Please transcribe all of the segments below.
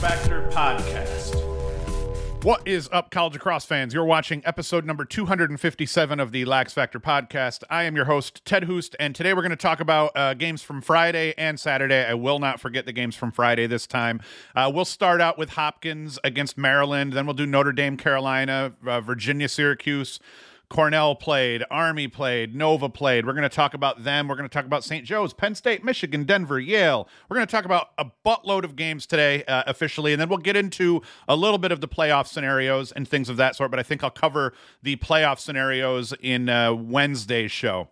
Factor Podcast. What is up, college lacrosse fans? You're watching episode number 257 of the Lax Factor Podcast. I am your host, Ted Hoost, and today we're going to talk about uh, games from Friday and Saturday. I will not forget the games from Friday this time. Uh, we'll start out with Hopkins against Maryland, then we'll do Notre Dame, Carolina, uh, Virginia, Syracuse. Cornell played, Army played, Nova played. We're going to talk about them. We're going to talk about St. Joe's, Penn State, Michigan, Denver, Yale. We're going to talk about a buttload of games today uh, officially, and then we'll get into a little bit of the playoff scenarios and things of that sort. But I think I'll cover the playoff scenarios in uh, Wednesday's show.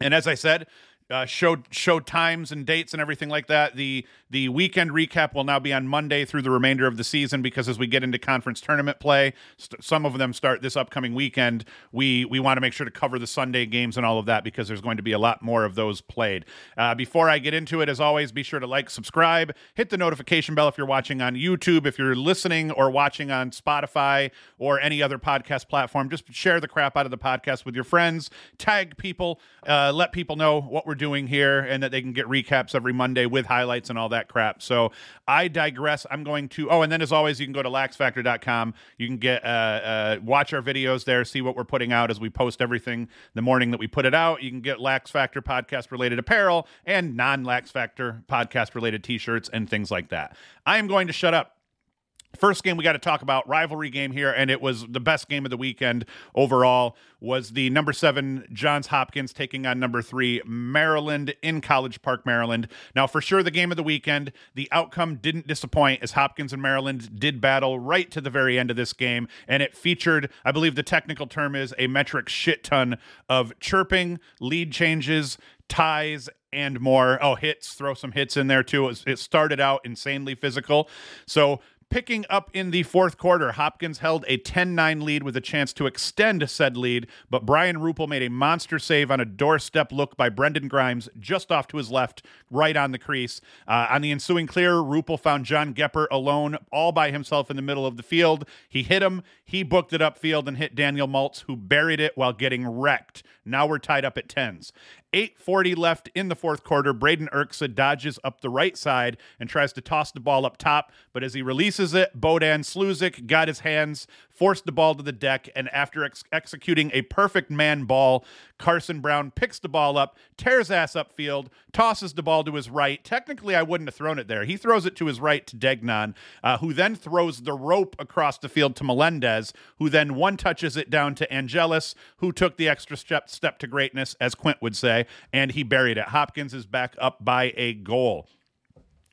And as I said, uh, showed showed times and dates and everything like that. The the weekend recap will now be on Monday through the remainder of the season because as we get into conference tournament play, st- some of them start this upcoming weekend. We we want to make sure to cover the Sunday games and all of that because there's going to be a lot more of those played. Uh, before I get into it, as always, be sure to like, subscribe, hit the notification bell if you're watching on YouTube. If you're listening or watching on Spotify or any other podcast platform, just share the crap out of the podcast with your friends. Tag people, uh, let people know what we're doing here and that they can get recaps every Monday with highlights and all that crap. So I digress. I'm going to, oh, and then as always, you can go to laxfactor.com. You can get, uh, uh, watch our videos there, see what we're putting out as we post everything the morning that we put it out. You can get Lax Factor podcast related apparel and non Lax Factor podcast related t shirts and things like that. I am going to shut up. First game we got to talk about rivalry game here, and it was the best game of the weekend overall. Was the number seven Johns Hopkins taking on number three Maryland in College Park, Maryland. Now, for sure, the game of the weekend. The outcome didn't disappoint as Hopkins and Maryland did battle right to the very end of this game, and it featured, I believe, the technical term is a metric shit ton of chirping, lead changes, ties and more. Oh, hits, throw some hits in there too. It, started out insanely physical. So, picking up in the fourth quarter, Hopkins held a 10 9 lead with a chance to extend said lead, but Brian Rupel made a monster save on a doorstep look by Brendan Grimes just off to his left, right on the crease. Uh, on the ensuing clear, Rupel found John Gepper alone, all by himself in the middle of the field. He hit him, he booked it upfield and hit Daniel Maltz, who buried it while getting wrecked. Now we're tied up at tens. 840 left in the fourth quarter. Braden Erksa dodges up the right side and tries to toss the ball up top, but as he releases it, Bodan Sluzik got his hands, forced the ball to the deck, and after ex- executing a perfect man ball, Carson Brown picks the ball up, tears ass upfield, tosses the ball to his right. Technically, I wouldn't have thrown it there. He throws it to his right to Degnan, uh, who then throws the rope across the field to Melendez, who then one touches it down to Angelus, who took the extra step, step to greatness, as Quint would say, and he buried it. Hopkins is back up by a goal.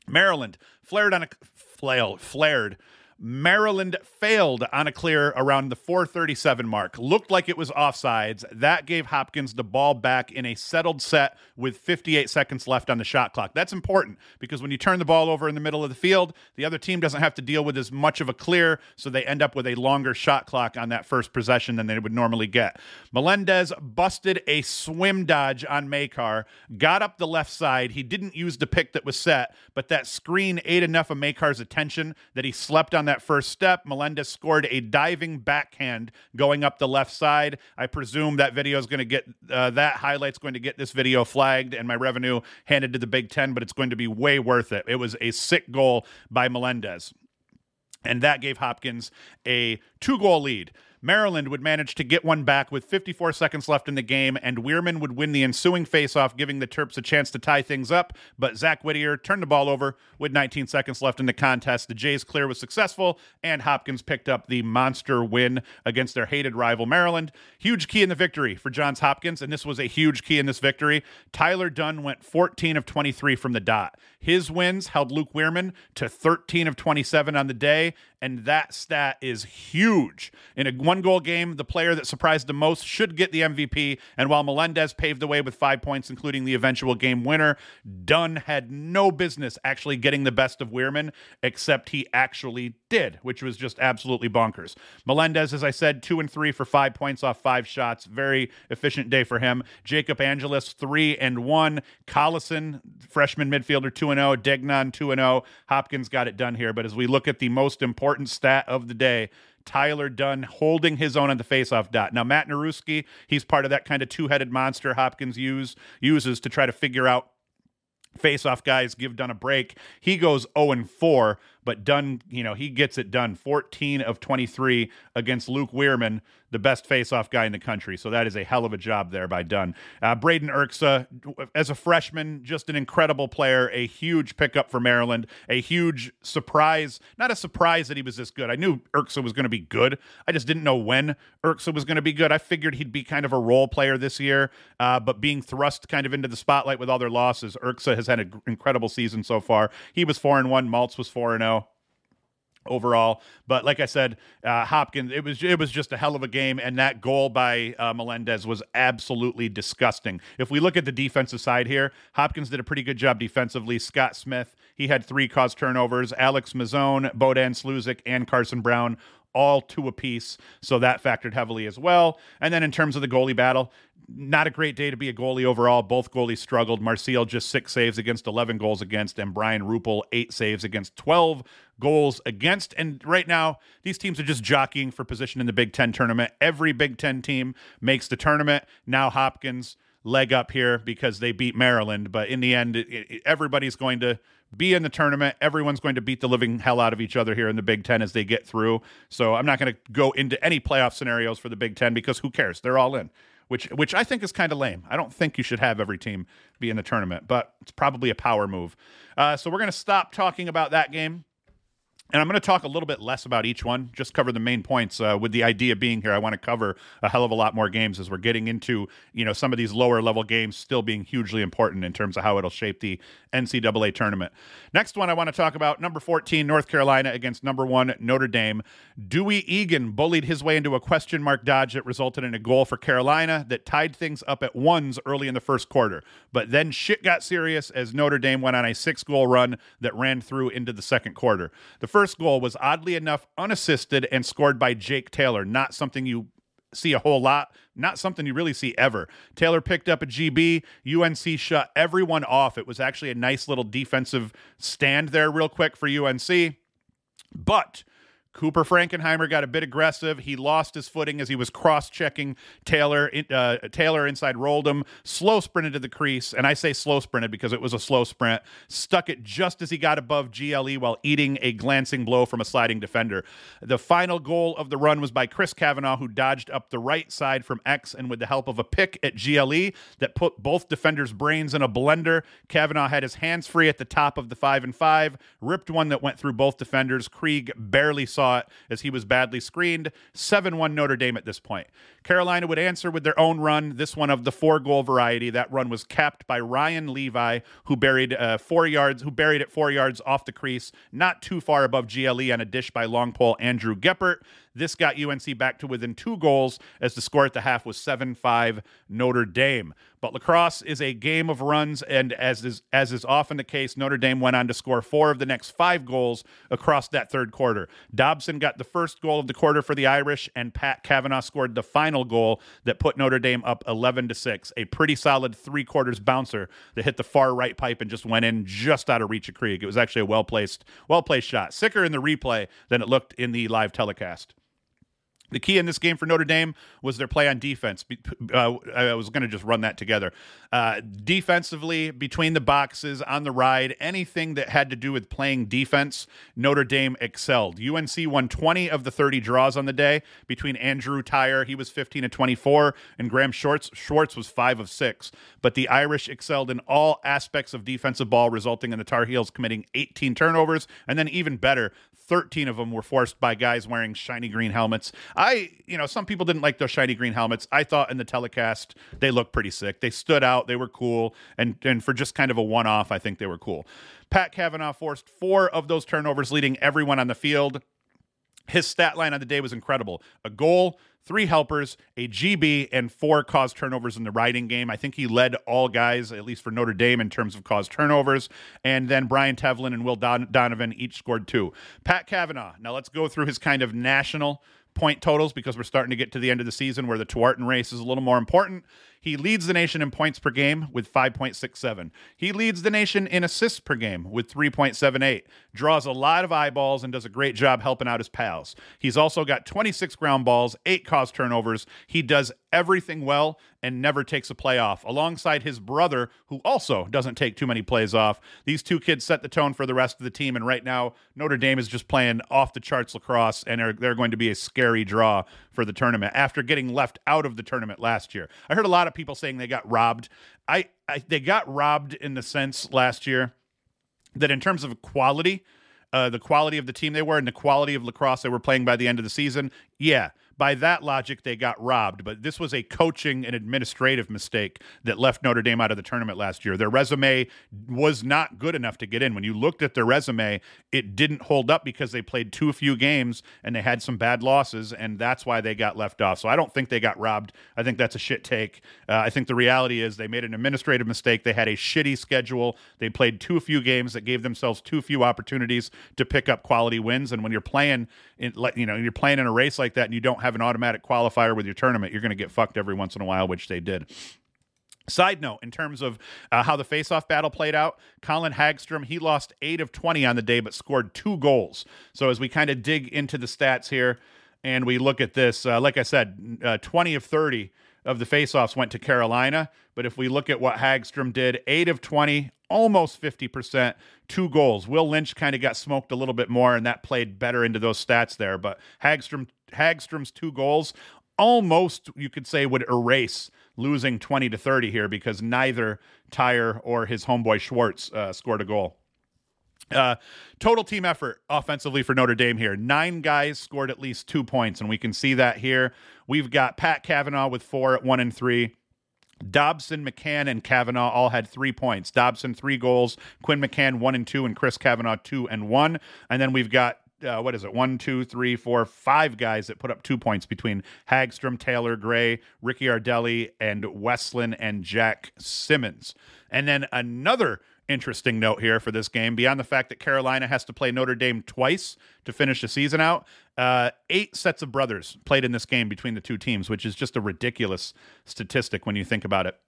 Maryland flared on a flail, flared. Maryland failed on a clear around the 437 mark. Looked like it was offsides. That gave Hopkins the ball back in a settled set with 58 seconds left on the shot clock. That's important because when you turn the ball over in the middle of the field, the other team doesn't have to deal with as much of a clear, so they end up with a longer shot clock on that first possession than they would normally get. Melendez busted a swim dodge on Makar, got up the left side. He didn't use the pick that was set, but that screen ate enough of Makar's attention that he slept on that first step. Melendez scored a diving backhand going up the left side. I presume that video is going to get uh, that highlight's going to get this video flagged and my revenue handed to the Big Ten, but it's going to be way worth it. It was a sick goal by Melendez. And that gave Hopkins a two goal lead. Maryland would manage to get one back with 54 seconds left in the game, and Wierman would win the ensuing faceoff, giving the Terps a chance to tie things up. But Zach Whittier turned the ball over with 19 seconds left in the contest. The Jays' clear was successful, and Hopkins picked up the monster win against their hated rival Maryland. Huge key in the victory for Johns Hopkins, and this was a huge key in this victory. Tyler Dunn went 14 of 23 from the dot. His wins held Luke Wierman to 13 of 27 on the day, and that stat is huge. In a one goal game, the player that surprised the most should get the MVP. And while Melendez paved the way with five points, including the eventual game winner, Dunn had no business actually getting the best of Wierman, except he actually did, which was just absolutely bonkers. Melendez, as I said, two and three for five points off five shots. Very efficient day for him. Jacob Angelus, three and one. Collison, freshman midfielder, two and zero. Degnan, two and zero. Hopkins got it done here. But as we look at the most important stat of the day, Tyler Dunn holding his own on the faceoff dot. Now Matt Naruski, he's part of that kind of two-headed monster Hopkins use uses to try to figure out face-off guys, give Dunn a break. He goes 0 and 4, but Dunn, you know, he gets it done. 14 of 23 against Luke Wierman, the best face-off guy in the country. So that is a hell of a job there by Dunn. Uh, Braden Erksa, as a freshman, just an incredible player, a huge pickup for Maryland, a huge surprise. Not a surprise that he was this good. I knew Erksa was going to be good. I just didn't know when Erksa was going to be good. I figured he'd be kind of a role player this year, uh, but being thrust kind of into the spotlight with all their losses, Erksa has had an incredible season so far. He was 4 and 1, Maltz was 4 and 0 overall. But like I said, uh, Hopkins, it was it was just a hell of a game, and that goal by uh, Melendez was absolutely disgusting. If we look at the defensive side here, Hopkins did a pretty good job defensively. Scott Smith, he had three caused turnovers. Alex Mazzone, Bodan Sluzik, and Carson Brown all two apiece. So that factored heavily as well. And then in terms of the goalie battle, not a great day to be a goalie overall. Both goalies struggled. Marcel just six saves against 11 goals against, and Brian Rupel eight saves against 12 goals against. And right now, these teams are just jockeying for position in the Big Ten tournament. Every Big Ten team makes the tournament. Now Hopkins leg up here because they beat Maryland, but in the end, it, it, everybody's going to be in the tournament. Everyone's going to beat the living hell out of each other here in the Big Ten as they get through. So I'm not going to go into any playoff scenarios for the Big Ten because who cares? They're all in which which I think is kind of lame. I don't think you should have every team be in the tournament, but it's probably a power move. Uh, so we're going to stop talking about that game. And I'm going to talk a little bit less about each one, just cover the main points. Uh, with the idea being here, I want to cover a hell of a lot more games as we're getting into, you know, some of these lower level games still being hugely important in terms of how it'll shape the NCAA tournament. Next one I want to talk about number 14, North Carolina against number one, Notre Dame. Dewey Egan bullied his way into a question mark dodge that resulted in a goal for Carolina that tied things up at ones early in the first quarter. But then shit got serious as Notre Dame went on a six goal run that ran through into the second quarter. The first goal was oddly enough unassisted and scored by Jake Taylor, not something you see a whole lot, not something you really see ever. Taylor picked up a GB, UNC shut everyone off. It was actually a nice little defensive stand there, real quick for UNC. But Cooper Frankenheimer got a bit aggressive. He lost his footing as he was cross-checking Taylor. Uh, Taylor inside rolled him, slow sprinted to the crease, and I say slow sprinted because it was a slow sprint. Stuck it just as he got above GLE while eating a glancing blow from a sliding defender. The final goal of the run was by Chris Kavanagh, who dodged up the right side from X, and with the help of a pick at GLE that put both defenders' brains in a blender, Kavanagh had his hands free at the top of the five and five, ripped one that went through both defenders. Krieg barely saw as he was badly screened. 7 1 Notre Dame at this point. Carolina would answer with their own run, this one of the four goal variety. That run was capped by Ryan Levi, who buried uh, four yards, who buried it four yards off the crease, not too far above GLE on a dish by long pole Andrew Geppert. This got UNC back to within two goals as the score at the half was 7 5 Notre Dame. But lacrosse is a game of runs, and as is, as is often the case, Notre Dame went on to score four of the next five goals across that third quarter. Dobson got the first goal of the quarter for the Irish, and Pat Kavanagh scored the final goal that put Notre Dame up 11 to 6. A pretty solid three quarters bouncer that hit the far right pipe and just went in just out of reach of Krieg. It was actually a well placed, well placed shot. Sicker in the replay than it looked in the live telecast. The key in this game for Notre Dame was their play on defense. Uh, I was going to just run that together. Uh, defensively, between the boxes, on the ride, anything that had to do with playing defense, Notre Dame excelled. UNC won 20 of the 30 draws on the day between Andrew Tyre, he was 15 of 24, and Graham Schwartz, Schwartz was 5 of 6. But the Irish excelled in all aspects of defensive ball, resulting in the Tar Heels committing 18 turnovers, and then even better, 13 of them were forced by guys wearing shiny green helmets. I, you know, some people didn't like those shiny green helmets. I thought in the telecast they looked pretty sick. They stood out, they were cool, and and for just kind of a one-off, I think they were cool. Pat Kavanagh forced 4 of those turnovers leading everyone on the field His stat line on the day was incredible a goal, three helpers, a GB, and four caused turnovers in the riding game. I think he led all guys, at least for Notre Dame, in terms of caused turnovers. And then Brian Tevlin and Will Don- Donovan each scored two. Pat Kavanagh. Now let's go through his kind of national point totals because we're starting to get to the end of the season where the Tewaaraton race is a little more important. He leads the nation in points per game with 5.67. He leads the nation in assists per game with 3.78. Draws a lot of eyeballs and does a great job helping out his pals. He's also got 26 ground balls, eight caused turnovers. He does everything well and never takes a play off, alongside his brother, who also doesn't take too many plays off. These two kids set the tone for the rest of the team, and right now, Notre Dame is just playing off the charts lacrosse, and are, they're going to be a scary draw for the tournament after getting left out of the tournament last year. I heard a lot of people saying they got robbed. I, I they got robbed in the sense last year that in terms of quality, uh, the quality of the team they were and the quality of lacrosse they were playing by the end of the season, yeah, by that logic, they got robbed. But this was a coaching and administrative mistake that left Notre Dame out of the tournament last year. Their resume was not good enough to get in. When you looked at their resume, it didn't hold up because they played too few games and they had some bad losses, and that's why they got left off. So I don't think they got robbed. I think that's a shit take. Uh, I think the reality is they made an administrative mistake. They had a shitty schedule. They played too few games that gave themselves too few opportunities to pick up quality wins. And when you're playing in, you know, you're playing in a race like that and you don't have an automatic qualifier with your tournament, you're going to get fucked every once in a while, which they did. Side note, in terms of uh, how the faceoff battle played out, Colin Hagstrom, he lost 8 of 20 on the day, but scored two goals. So as we kind of dig into the stats here and we look at this, uh, like I said, uh, 20 of 30 of the faceoffs went to Carolina. But if we look at what Hagstrom did, 8 of 20, almost 50%, two goals. Will Lynch kind of got smoked a little bit more, and that played better into those stats there. But Hagstrom Hagstrom's two goals almost you could say would erase losing 20 to 30 here because neither Tyre or his homeboy Schwartz uh, scored a goal. Uh, total team effort offensively for Notre Dame here. Nine guys scored at least two points, and we can see that here. We've got Pat Kavanagh with four at one and three. Dobson, McCann, and Kavanagh all had three points. Dobson, three goals. Quinn McCann, one and two, and Chris Kavanagh, two and one. And then we've got uh, what is it? One, two, three, four, five guys that put up two points between Hagstrom, Taylor Gray, Ricky Ardelli, and Westlin and Jack Simmons. And then another interesting note here for this game, beyond the fact that Carolina has to play Notre Dame twice to finish the season out, uh, eight sets of brothers played in this game between the two teams, which is just a ridiculous statistic when you think about it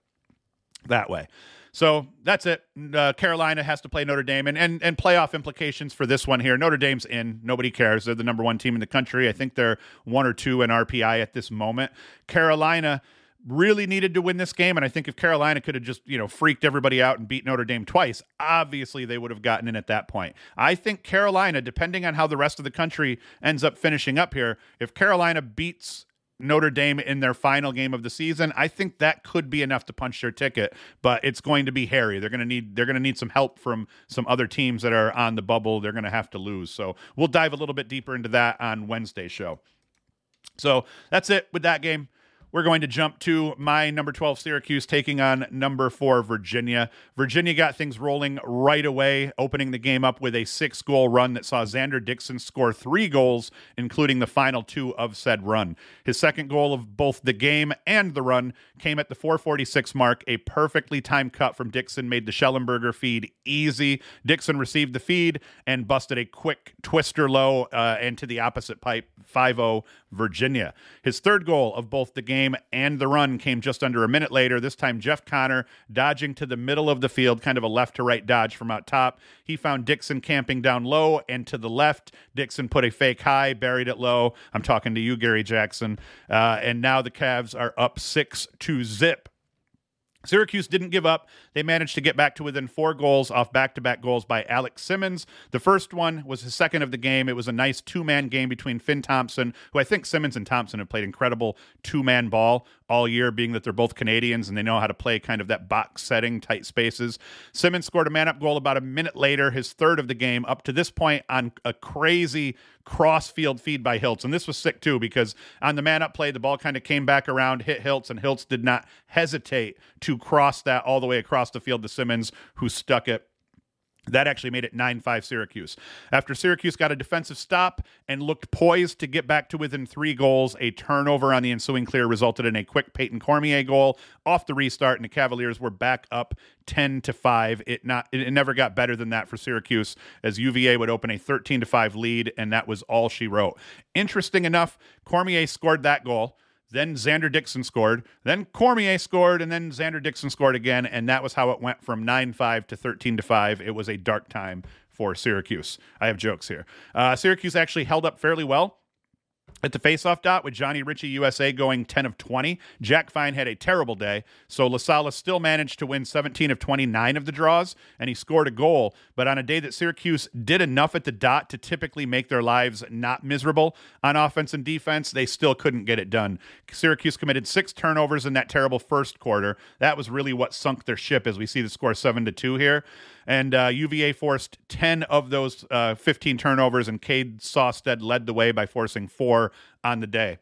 that way. So that's it. Uh, Carolina has to play Notre Dame, and, and and playoff implications for this one here. Notre Dame's in. Nobody cares. They're the number one team in the country. I think they're one or two in RPI at this moment. Carolina really needed to win this game, and I think if Carolina could have just you know freaked everybody out and beat Notre Dame twice, obviously they would have gotten in at that point. I think Carolina, depending on how the rest of the country ends up finishing up here, if Carolina beats Notre Dame in their final game of the season, I think that could be enough to punch their ticket, but it's going to be hairy. They're going to need they're going to need some help from some other teams that are on the bubble. They're going to have to lose. So, we'll dive a little bit deeper into that on Wednesday's show. So, that's it with that game. We're going to jump to my number 12 Syracuse taking on number 4 Virginia. Virginia got things rolling right away, opening the game up with a six goal run that saw Xander Dixon score three goals, including the final two of said run. His second goal of both the game and the run came at the 446 mark. A perfectly timed cut from Dixon made the Shellenberger feed easy. Dixon received the feed and busted a quick twister low uh, into the opposite pipe, 5 0 Virginia. His third goal of both the game and the run came just under a minute later. This time, Jeff Conner dodging to the middle of the field, kind of a left to right dodge from out top. He found Dixon camping down low and to the left. Dixon put a fake high, buried it low. I'm talking to you, Gary Jackson. Uh, and now the Cavs are up six to zip. Syracuse didn't give up. They managed to get back to within four goals off back to back goals by Alex Simmons. The first one was his second of the game. It was a nice two man game between Finn Thompson, who I think Simmons and Thompson have played incredible two man ball all year, being that they're both Canadians and they know how to play kind of that box setting, tight spaces. Simmons scored a man up goal about a minute later, his third of the game, up to this point on a crazy cross field feed by Hiltz. And this was sick too, because on the man up play, the ball kind of came back around, hit Hiltz, and Hiltz did not hesitate to cross that all the way across the field to Simmons, who stuck it That actually made it 9 5 Syracuse. After Syracuse got a defensive stop and looked poised to get back to within three goals, a turnover on the ensuing clear resulted in a quick Peyton Cormier goal off the restart, and the Cavaliers were back up 10 to 5. It not it never got better than that for Syracuse as UVA would open a 13 to 5 lead, and that was all she wrote. Interesting enough, Cormier scored that goal. Then Xander Dixon scored. Then Cormier scored, and then Xander Dixon scored again, and that was how it went from nine five to thirteen to five. It was a dark time for Syracuse. I have jokes here. Uh, Syracuse actually held up fairly well. At the faceoff dot with Johnny Richiusa going 10 of 20. Jack Fine had a terrible day, so LaSala still managed to win 17 of 29 of the draws, and he scored a goal. But on a day that Syracuse did enough at the dot to typically make their lives not miserable on offense and defense, they still couldn't get it done. Syracuse committed six turnovers in that terrible first quarter. That was really what sunk their ship as we see the score 7 to 2 here and uh, UVA forced 10 of those uh, 15 turnovers, and Cade Saustad led the way by forcing four on the day.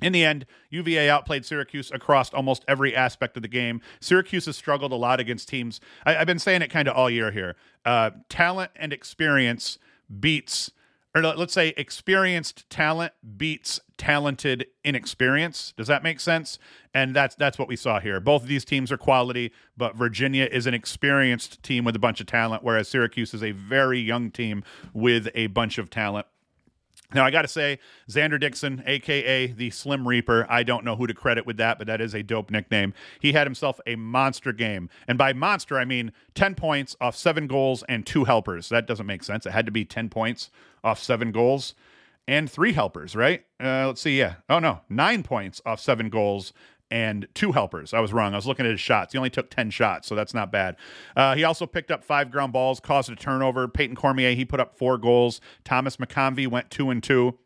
In the end, UVA outplayed Syracuse across almost every aspect of the game. Syracuse has struggled a lot against teams. I, have been saying it kind of all year here. Uh, talent and experience beats or let's say experienced talent beats talented inexperience. Does that make sense? And that's that's what we saw here. Both of these teams are quality, but Virginia is an experienced team with a bunch of talent, whereas Syracuse is a very young team with a bunch of talent. Now, I got to say, Xander Dixon, aka the Slim Reaper, I don't know who to credit with that, but that is a dope nickname. He had himself a monster game. And by monster, I mean 10 points off seven goals and two helpers. That doesn't make sense. It had to be 10 points off seven goals and three helpers, right? Uh, let's see. Yeah. Oh, no. Nine points off seven goals and two helpers. I was wrong. I was looking at his shots. He only took 10 shots, so that's not bad. Uh, he also picked up five ground balls, caused a turnover. Peyton Cormier, he put up four goals. Thomas McConvey went two and two.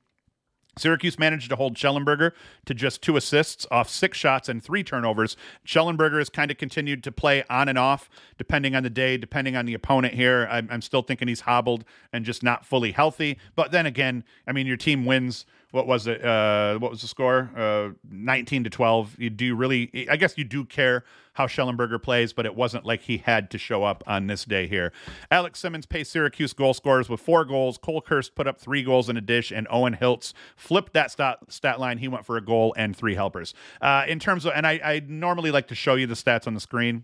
Syracuse managed to hold Shellenberger to just two assists off six shots and three turnovers. Shellenberger has kind of continued to play on and off, depending on the day, depending on the opponent here. I'm, I'm still thinking he's hobbled and just not fully healthy. But then again, I mean, your team wins what was it? Uh, what was the score? Uh, 19 to 12. You do really, I guess you do care how Shellenberger plays, but it wasn't like he had to show up on this day here. Alex Simmons paced Syracuse goal scorers with four goals. Cole Kirst put up three goals in a dish, and Owen Hiltz flipped that stat, stat line. He went for a goal and three helpers. Uh, in terms of, and I, I normally like to show you the stats on the screen,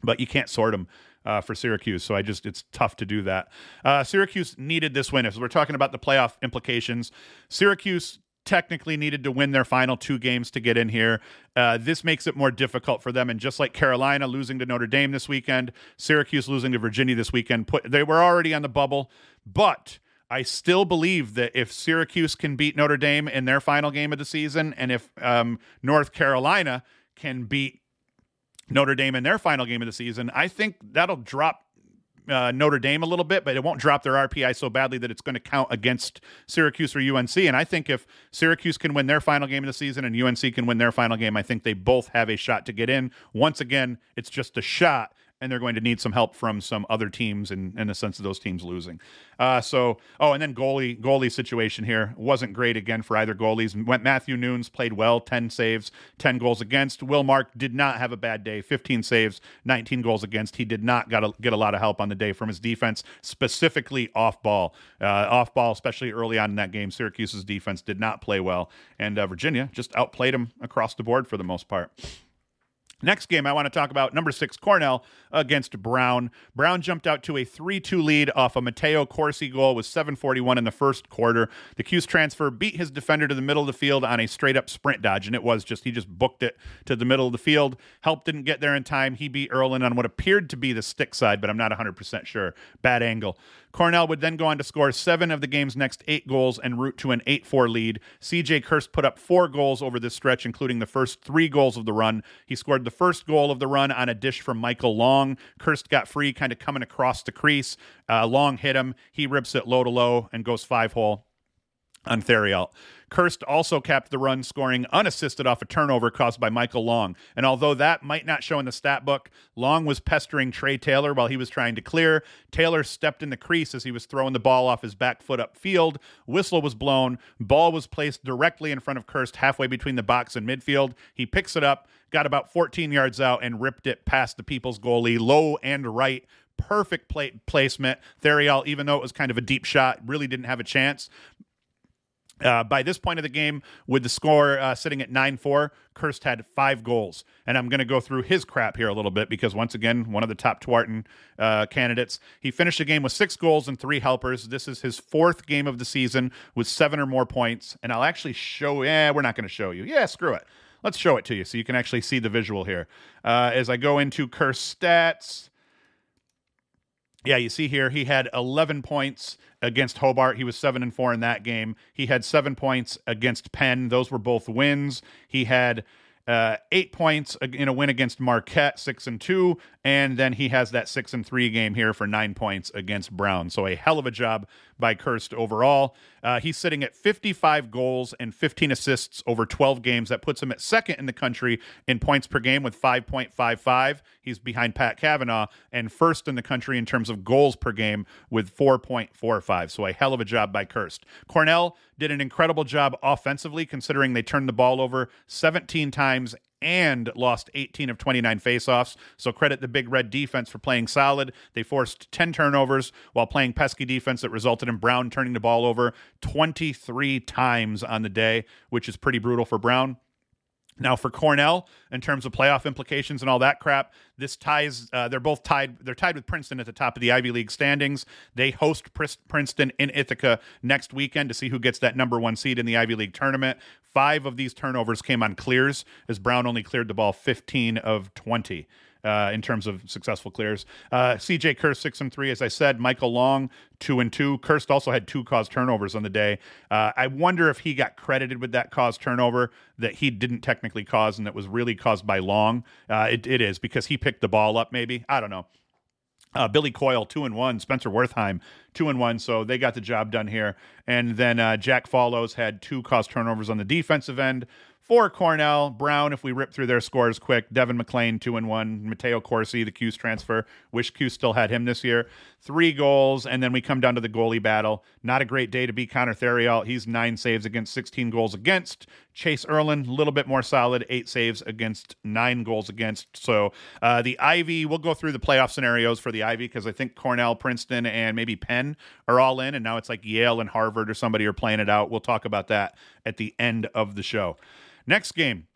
but you can't sort them uh, for Syracuse. So I just it's tough to do that. Uh, Syracuse needed this win. If we're talking about the playoff implications, Syracuse technically needed to win their final two games to get in here. Uh, this makes it more difficult for them. And just like Carolina losing to Notre Dame this weekend, Syracuse losing to Virginia this weekend, put they were already on the bubble, but. I still believe that if Syracuse can beat Notre Dame in their final game of the season, and if um, North Carolina can beat Notre Dame in their final game of the season, I think that'll drop uh, Notre Dame a little bit, but it won't drop their RPI so badly that it's going to count against Syracuse or UNC. And I think if Syracuse can win their final game of the season and UNC can win their final game, I think they both have a shot to get in. Once again, it's just a shot and they're going to need some help from some other teams in, in the sense of those teams losing. Uh, so, oh, and then goalie goalie situation here wasn't great again for either goalies. Went Matthew Nunes played well, ten saves, ten goals against. Will Mark did not have a bad day, fifteen saves, nineteen goals against. He did not got a, get a lot of help on the day from his defense, specifically off ball, uh, off ball, especially early on in that game. Syracuse's defense did not play well, and uh, Virginia just outplayed him across the board for the most part. Next game, I want to talk about number six Cornell against Brown. Brown jumped out to a 3 2 lead off a Matteo Corsi goal with 741 in the first quarter. The Cuse transfer beat his defender to the middle of the field on a straight up sprint dodge, and it was just, he just booked it to the middle of the field. Help didn't get there in time. He beat Erlin on what appeared to be the stick side, but I'm not 100% sure. Bad angle. Cornell would then go on to score seven of the game's next eight goals and route to an 8 4 lead. CJ Kirst put up four goals over this stretch, including the first three goals of the run. He scored the first goal of the run on a dish from Michael Long. Kirst got free, kind of coming across the crease. Uh, Long hit him. He rips it low to low and goes five hole on Theriault. Kirst also capped the run, scoring unassisted off a turnover caused by Michael Long. And although that might not show in the stat book, Long was pestering Trey Taylor while he was trying to clear. Taylor stepped in the crease as he was throwing the ball off his back foot upfield. Whistle was blown. Ball was placed directly in front of Kirst, halfway between the box and midfield. He picks it up, got about 14 yards out, and ripped it past the People's goalie, low and right perfect plate placement. Theriault, even though it was kind of a deep shot, really didn't have a chance. Uh, by this point of the game, with the score uh, sitting at 9 4, Kirst had five goals. And I'm going to go through his crap here a little bit because, once again, one of the top Tewaaraton uh, candidates. He finished the game with six goals and three helpers. This is his fourth game of the season with seven or more points. And I'll actually show, yeah, we're not going to show you. Yeah, screw it. Let's show it to you so you can actually see the visual here. Uh, as I go into Kirst stats, yeah, you see here he had 11 points against Hobart. He was 7 and 4 in that game. He had 7 points against Penn. Those were both wins. He had uh, eight points in a win against Marquette, six and two, and then he has that six and three game here for nine points against Brown. So a hell of a job by Kirst overall. Uh, he's sitting at 55 goals and 15 assists over 12 games. That puts him at second in the country in points per game with 5.55. He's behind Pat Kavanagh and first in the country in terms of goals per game with 4.45. So a hell of a job by Kirst. Cornell did an incredible job offensively, considering they turned the ball over 17 times and lost 18 of 29 faceoffs. So credit the Big Red defense for playing solid. They forced 10 turnovers while playing pesky defense that resulted in Brown turning the ball over 23 times on the day, which is pretty brutal for Brown. Now for Cornell, in terms of playoff implications and all that crap, this ties. Uh, they're both tied. They're tied with Princeton at the top of the Ivy League standings. They host Princeton in Ithaca next weekend to see who gets that number one seed in the Ivy League tournament. Five of these turnovers came on clears, as Brown only cleared the ball 15 of 20 uh, in terms of successful clears. Uh, CJ Kirst six and three, as I said. Michael Long two and two. Kirst also had two caused turnovers on the day. Uh, I wonder if he got credited with that caused turnover that he didn't technically cause and that was really caused by Long. Uh, it, it is because he picked the ball up. Maybe I don't know. Uh, Billy Coyle two and one, Spencer Wertheim two and one, so they got the job done here. And then uh, Jack Follows had two caused turnovers on the defensive end for Cornell, Brown, if we rip through their scores quick, Devin McLean, two and one, Mateo Corsi, the Q's transfer. Wish Q still had him this year. Three goals, and then we come down to the goalie battle. Not a great day to beat Connor Theriault. He's nine saves against 16 goals against. Chase Erlin, a little bit more solid, eight saves against nine goals against. So uh, the Ivy, we'll go through the playoff scenarios for the Ivy because I think Cornell, Princeton, and maybe Penn are all in, and now it's like Yale and Harvard or somebody are playing it out. We'll talk about that at the end of the show. Next game.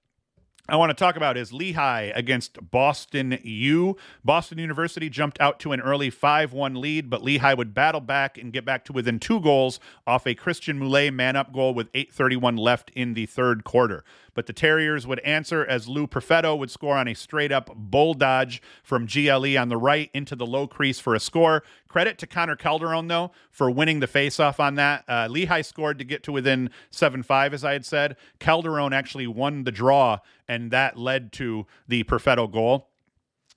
I want to talk about is Lehigh against Boston U. Boston University jumped out to an early 5 1 lead, but Lehigh would battle back and get back to within two goals off a Christian Moulet man up goal with 8.31 left in the third quarter but the Terriers would answer as Lou Perfetto would score on a straight up bull dodge from GLE on the right into the low crease for a score. Credit to Connor Calderon, though, for winning the faceoff on that. Uh, Lehigh scored to get to within 7 5, as I had said. Calderon actually won the draw, and that led to the Perfetto goal.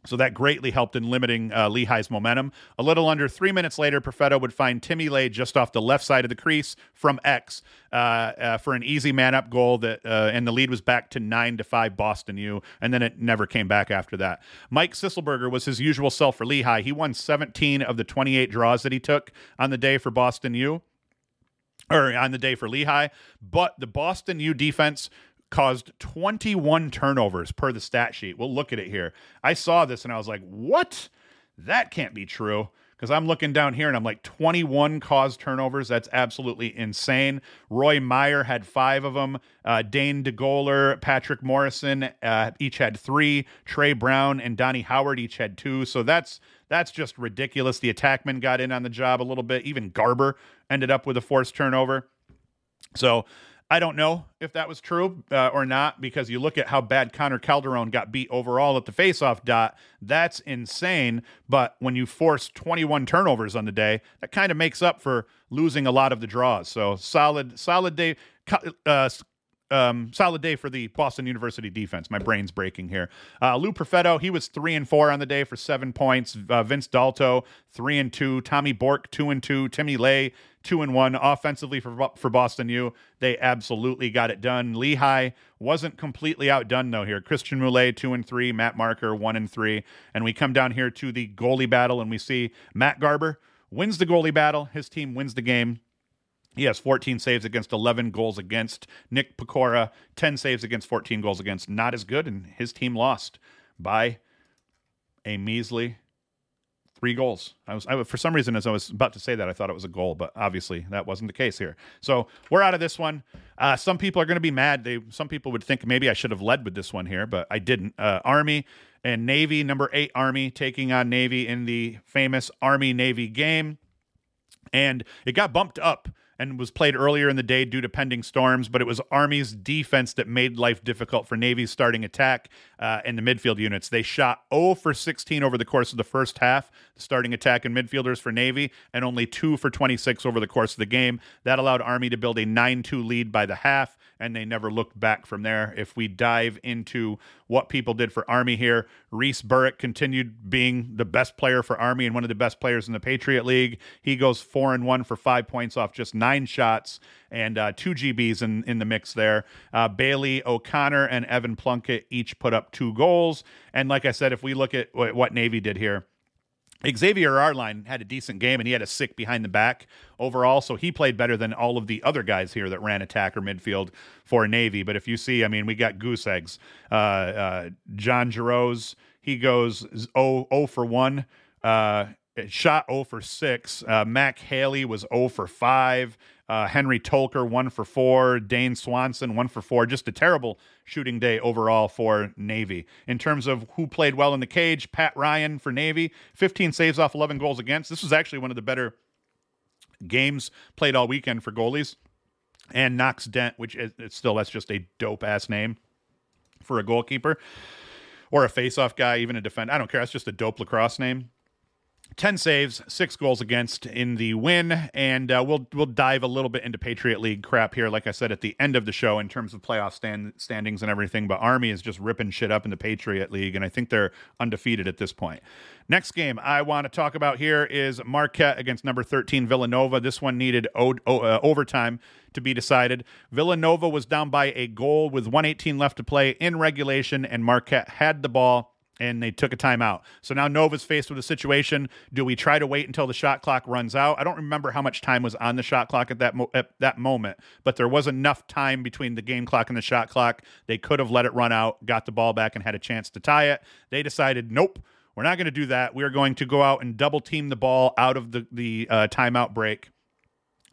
So that greatly helped in limiting uh, Lehigh's momentum. A little under three minutes later, Perfetto would find Timmy Lay just off the left side of the crease from X uh, uh, for an easy man up goal that, uh, and the lead was back to nine to five Boston U, and then it never came back after that. Mike Sisselberger was his usual self for Lehigh. He won 17 of the 28 draws that he took on the day for Boston U or on the day for Lehigh, but the Boston U defense caused 21 turnovers per the stat sheet. We'll look at it here. I saw this and I was like, what? That can't be true. Because I'm looking down here and I'm like 21 caused turnovers. That's absolutely insane. Roy Meyer had five of them. Uh, Dane DeGoler, Patrick Morrison uh, each had three. Trey Brown and Donnie Howard each had two. So that's that's just ridiculous. The attackman got in on the job a little bit. Even Garber ended up with a forced turnover. So I don't know if that was true uh, or not because you look at how bad Connor Calderon got beat overall at the faceoff dot. That's insane. But when you force 21 turnovers on the day, that kind of makes up for losing a lot of the draws. So solid, solid day. Uh, um, solid day for the Boston University defense. My brain's breaking here. Uh, Lou Perfetto, he was three and four on the day for seven points. Uh, Vince Dalto, three and two. Tommy Bork, two and two. Timmy Lay, two and one. Offensively for for Boston U, they absolutely got it done. Lehigh wasn't completely outdone though here. Christian Moulet, two and three. Matt Marker, one and three. And we come down here to the goalie battle, and we see Matt Garber wins the goalie battle. His team wins the game he has 14 saves against 11 goals against. Nick Pecora, 10 saves against 14 goals against. Not as good, and his team lost by a measly three goals. I was I, for some reason as I was about to say that I thought it was a goal, but obviously that wasn't the case here. So we're out of this one. Uh, some people are going to be mad. They some people would think maybe I should have led with this one here, but I didn't. Uh, Army and Navy, number eight Army taking on Navy in the famous Army Navy game, and it got bumped up and was played earlier in the day due to pending storms, but it was Army's defense that made life difficult for Navy's starting attack uh, and the midfield units. They shot 0 for 16 over the course of the first half, the starting attack and midfielders for Navy, and only 2 for 26 over the course of the game. That allowed Army to build a 9 2 lead by the half and they never looked back from there. If we dive into what people did for Army here, Reese Burrick continued being the best player for Army and one of the best players in the Patriot League. He goes four and one for five points off just nine shots and uh, two GBs in, in the mix there. Uh, Bailey O'Connor and Evan Plunkett each put up two goals. And like I said, if we look at what Navy did here, Xavier Arline had a decent game and he had a sick behind the back overall, so he played better than all of the other guys here that ran attack or midfield for Navy. But if you see, I mean, we got goose eggs. Uh, uh, John Giroux, he goes 0, 0 for 1. Uh, shot 0 for 6. Uh, Mac Haley was 0 for 5. Uh, Henry Tolker, 1 for 4. Dane Swanson, 1 for 4. Just a terrible shooting day overall for Navy. In terms of who played well in the cage, Pat Ryan for Navy, 15 saves off 11 goals against. This was actually one of the better games played all weekend for goalies. And Knox Dent, which is still, that's just a dope ass name for a goalkeeper or a face-off guy, even a defender. I don't care. That's just a dope lacrosse name. 10 saves, six goals against in the win, and uh, we'll we'll dive a little bit into Patriot League crap here, like I said at the end of the show in terms of playoff stand, standings and everything. But Army is just ripping shit up in the Patriot League, and I think they're undefeated at this point. Next game I want to talk about here is Marquette against number 13 Villanova. This one needed o- o- uh, overtime to be decided. Villanova was down by a goal with 118 left to play in regulation, and Marquette had the ball and they took a timeout. So now Nova's faced with a situation. Do we try to wait until the shot clock runs out? I don't remember how much time was on the shot clock at that mo- at that moment, but there was enough time between the game clock and the shot clock. They could have let it run out, got the ball back, and had a chance to tie it. They decided, nope. We're not going to do that. We're going to go out and double team the ball out of the the uh, timeout break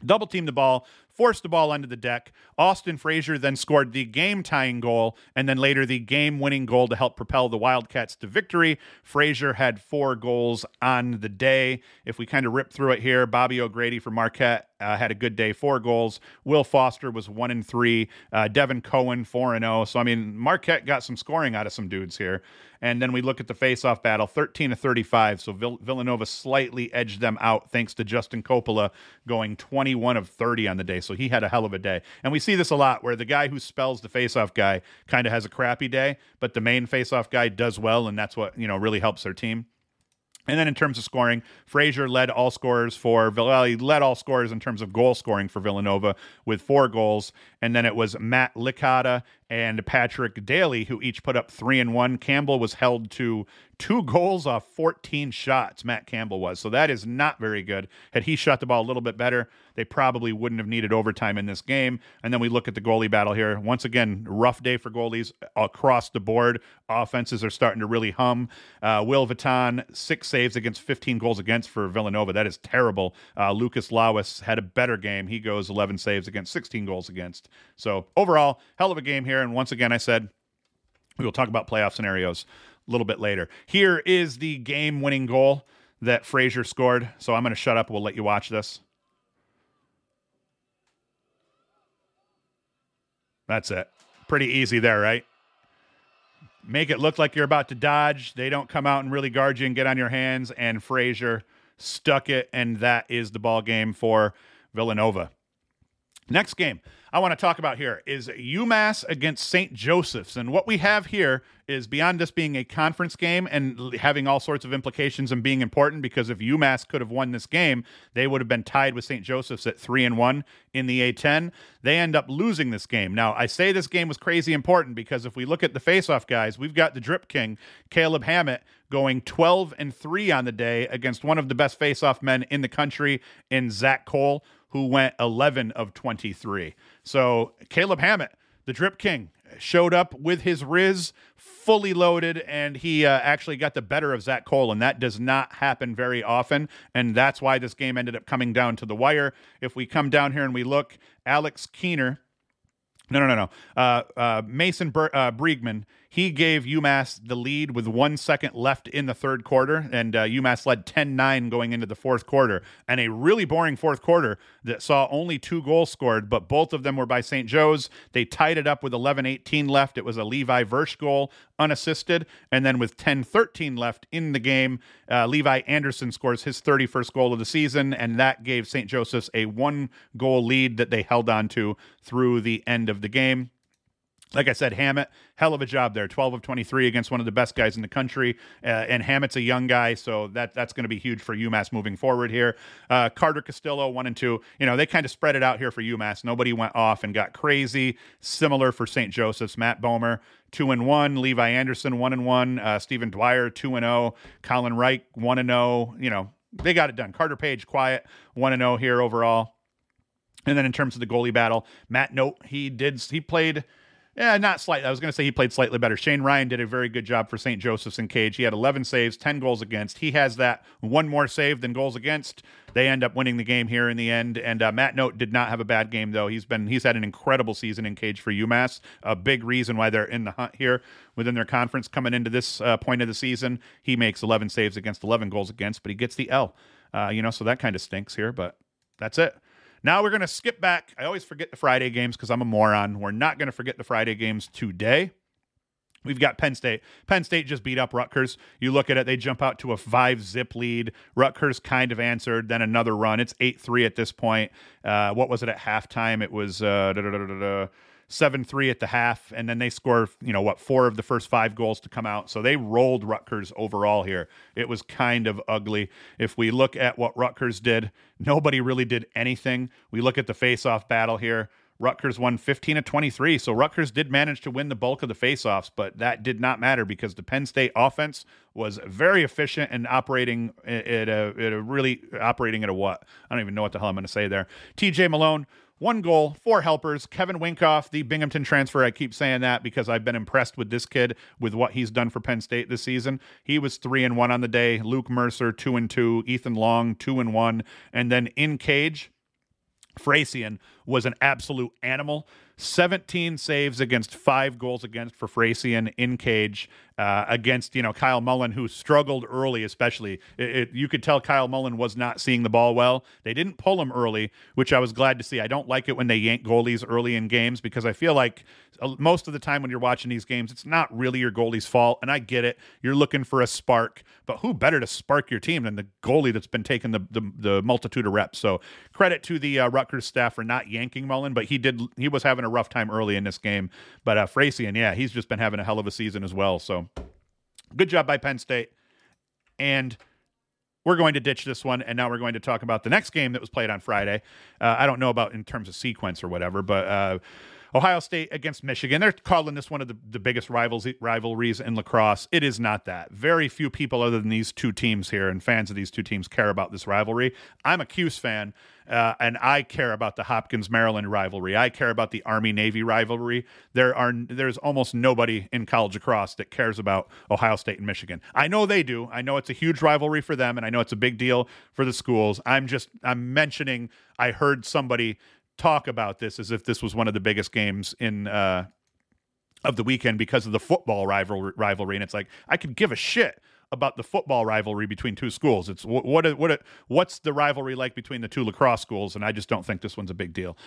double team the ball, forced the ball under the deck. Austin Frazier then scored the game tying goal and then later the game winning goal to help propel the Wildcats to victory. Frazier had four goals on the day. If we kind of rip through it here, Bobby O'Grady for Marquette uh, had a good day, four goals. Will Foster was one and three. Uh, Devin Cohen four and zero. Oh. So I mean, Marquette got some scoring out of some dudes here. And then we look at the face-off battle, thirteen to thirty-five. So Vill- Villanova slightly edged them out thanks to Justin Coppola going twenty-one of thirty on the day. So he had a hell of a day. And we see this a lot where the guy who spells the face-off guy kind of has a crappy day, but the main face-off guy does well, and that's what you know really helps their team. And then in terms of scoring, Frazier led all scorers for. He led all scorers in terms of goal scoring for Villanova with four goals. And then it was Matt Licata and Patrick Daly who each put up three and one. Campbell was held to two goals off 14 shots, Matt Campbell was. So that is not very good. Had he shot the ball a little bit better, they probably wouldn't have needed overtime in this game. And then we look at the goalie battle here. Once again, rough day for goalies across the board. Offenses are starting to really hum. Uh, Will Vuitton, six saves against 15 goals against for Villanova. That is terrible. Uh, Lucas Lawis had a better game. He goes 11 saves against 16 goals against. So overall, hell of a game here. And once again, I said we will talk about playoff scenarios a little bit later. Here is the game winning goal that Frazier scored. So I'm going to shut up. We'll let you watch this. That's it. Pretty easy there, right? Make it look like you're about to dodge. They don't come out and really guard you and get on your hands. And Frazier stuck it, and that is the ball game for Villanova. Next game I want to talk about here is UMass against St. Joseph's. And what we have here is beyond just being a conference game and having all sorts of implications and being important because if UMass could have won this game, they would have been tied with St. Joseph's at 3 and 1 in the A10. They end up losing this game. Now, I say this game was crazy important because if we look at the face-off guys, we've got the drip king, Caleb Hammett going 12 and 3 on the day against one of the best face-off men in the country in Zach Cole who went 11 of 23. So Caleb Hammett, the drip king, showed up with his Riz fully loaded, and he uh, actually got the better of Zach Cole, and that does not happen very often, and that's why this game ended up coming down to the wire. If we come down here and we look, Alex Keener. No, no, no, no. Uh, uh, Mason Ber- uh, Briegman he gave UMass the lead with one second left in the third quarter, and uh, UMass led 10 9 going into the fourth quarter. And a really boring fourth quarter that saw only two goals scored, but both of them were by St. Joe's. They tied it up with 11 18 left. It was a Levi Versch goal, unassisted. And then with 10 13 left in the game, uh, Levi Anderson scores his 31st goal of the season, and that gave St. Joseph's a one goal lead that they held on to through the end of the game like I said, Hammett, hell of a job there. 12 of 23 against one of the best guys in the country. Uh, and Hammett's a young guy, so that that's going to be huge for UMass moving forward here. Uh, Carter Castillo, one and two. You know, they kind of spread it out here for UMass. Nobody went off and got crazy. Similar for St. Joseph's. Matt Bomer, two and one. Levi Anderson, one and one. Uh, Stephen Dwyer, two and zero. Oh. Colin Wright, one and zero. Oh. You know, they got it done. Carter Page, quiet, one and zero here overall. And then in terms of the goalie battle, Matt Note, he did he played yeah, not slightly. I was going to say he played slightly better. Shane Ryan did a very good job for St. Joseph's and Cage. He had 11 saves, 10 goals against. He has that one more save than goals against. They end up winning the game here in the end. And uh, Matt Note did not have a bad game though. He's been he's had an incredible season in Cage for UMass. A big reason why they're in the hunt here within their conference coming into this uh, point of the season. He makes 11 saves against, 11 goals against, but he gets the L. Uh, you know, so that kind of stinks here. But that's it. Now we're going to skip back. I always forget the Friday games because I'm a moron. We're not going to forget the Friday games today. We've got Penn State. Penn State just beat up Rutgers. You look at it, they jump out to a five zip lead. Rutgers kind of answered, then another run. It's 8 3 at this point. Uh, what was it at halftime? It was. Uh, seven three at the half, and then they score you know what four of the first five goals to come out. So they rolled Rutgers overall here. It was kind of ugly. If we look at what Rutgers did, nobody really did anything. We look at the face-off battle here. Rutgers won 15 of 23. So Rutgers did manage to win the bulk of the faceoffs, but that did not matter because the Penn State offense was very efficient and operating at a, at a really operating at a what? I don't even know what the hell I'm going to say there. TJ Malone one goal, four helpers. Kevin Winkoff, the Binghamton transfer. I keep saying that because I've been impressed with this kid with what he's done for Penn State this season. He was three and one on the day. Luke Mercer, two and two. Ethan Long, two and one. And then in cage, Fracian was an absolute animal. 17 saves against five goals against for Frasian in cage uh, against you know Kyle Mullen, who struggled early, especially. It, it, you could tell Kyle Mullen was not seeing the ball well. They didn't pull him early, which I was glad to see. I don't like it when they yank goalies early in games because I feel like uh, most of the time when you're watching these games, it's not really your goalie's fault. And I get it. You're looking for a spark, but who better to spark your team than the goalie that's been taking the the, the multitude of reps? So credit to the uh, Rutgers staff for not yanking Mullen, but he did. He was having a rough time early in this game. But uh, Fracian, yeah, he's just been having a hell of a season as well. So good job by Penn State. And we're going to ditch this one, and now we're going to talk about the next game that was played on Friday. Uh, I don't know about in terms of sequence or whatever, but uh, Ohio State against Michigan. They're calling this one of the, the biggest rivals, rivalries in lacrosse. It is not that. Very few people, other than these two teams here and fans of these two teams, care about this rivalry. I'm a Cuse fan, uh, and I care about the Hopkins Maryland rivalry. I care about the Army Navy rivalry. There are there's almost nobody in college lacrosse that cares about Ohio State and Michigan. I know they do. I know it's a huge rivalry for them, and I know it's a big deal for the schools. I'm just I'm mentioning. I heard somebody talk about this as if this was one of the biggest games in uh, of the weekend because of the football rivalry, rivalry. And it's like I could give a shit about the football rivalry between two schools. It's what what what what's the rivalry like between the two lacrosse schools? And I just don't think this one's a big deal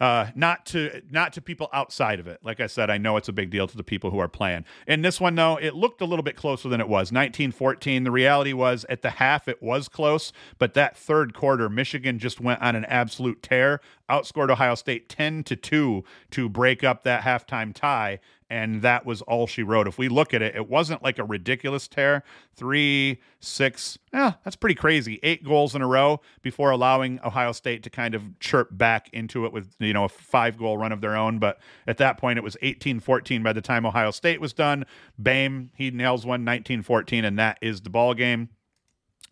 uh, not to not to people outside of it. Like I said, I know it's a big deal to the people who are playing. In this one, though, it looked a little bit closer than it was. 1914. The reality was at the half it was close, but that third quarter, Michigan just went on an absolute tear, outscored Ohio State 10 to two to break up that halftime tie, and that was all she wrote. If we look at it, it wasn't like a ridiculous tear. Three, six, yeah, that's pretty crazy. Eight goals in a row before allowing Ohio State to kind of chirp back into it with, you know, a five goal run of their own. But at that point, it was 18 14 by the time Ohio State was done. Boehm, he nails one 19 14, and that is the ball game.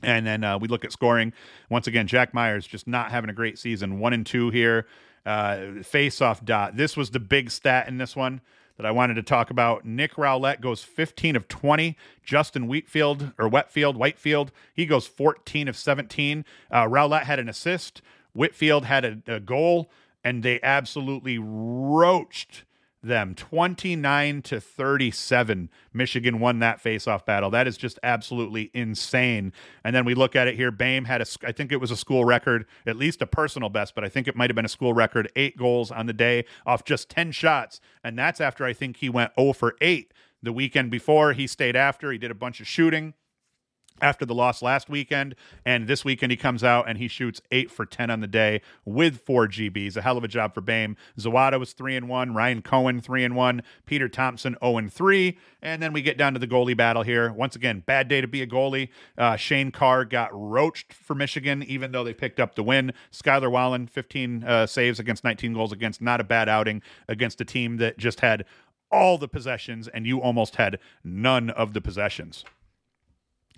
And then uh, we look at scoring. Once again, Jack Myers just not having a great season. One and two here. Uh, face off dot. This was the big stat in this one. That I wanted to talk about. Nick Rowlett goes 15 of 20. Justin Wheatfield or Wetfield, Whitefield, he goes 14 of 17. Uh, Rowlett had an assist. Whitfield had a, a goal, and they absolutely roached them. 29 to 37 michigan won that face-off battle. That is just absolutely insane. And then we look at it here. Boehm had a i think it was a school record at least a personal best but i think it might have been a school record eight goals on the day off just 10 shots. And that's after i think he went 0 for 8 the weekend before. He stayed after. He did a bunch of shooting after the loss last weekend. And this weekend, he comes out and he shoots eight for 10 on the day with four GBs. A hell of a job for Boehm. Zawada was three and one. Ryan Cohen, three and one. Peter Thompson, 0 and three. And then we get down to the goalie battle here. Once again, bad day to be a goalie. Uh, Shane Carr got roached for Michigan, even though they picked up the win. Skyler Wallen, 15 uh, saves against 19 goals against. Not a bad outing against a team that just had all the possessions and you almost had none of the possessions.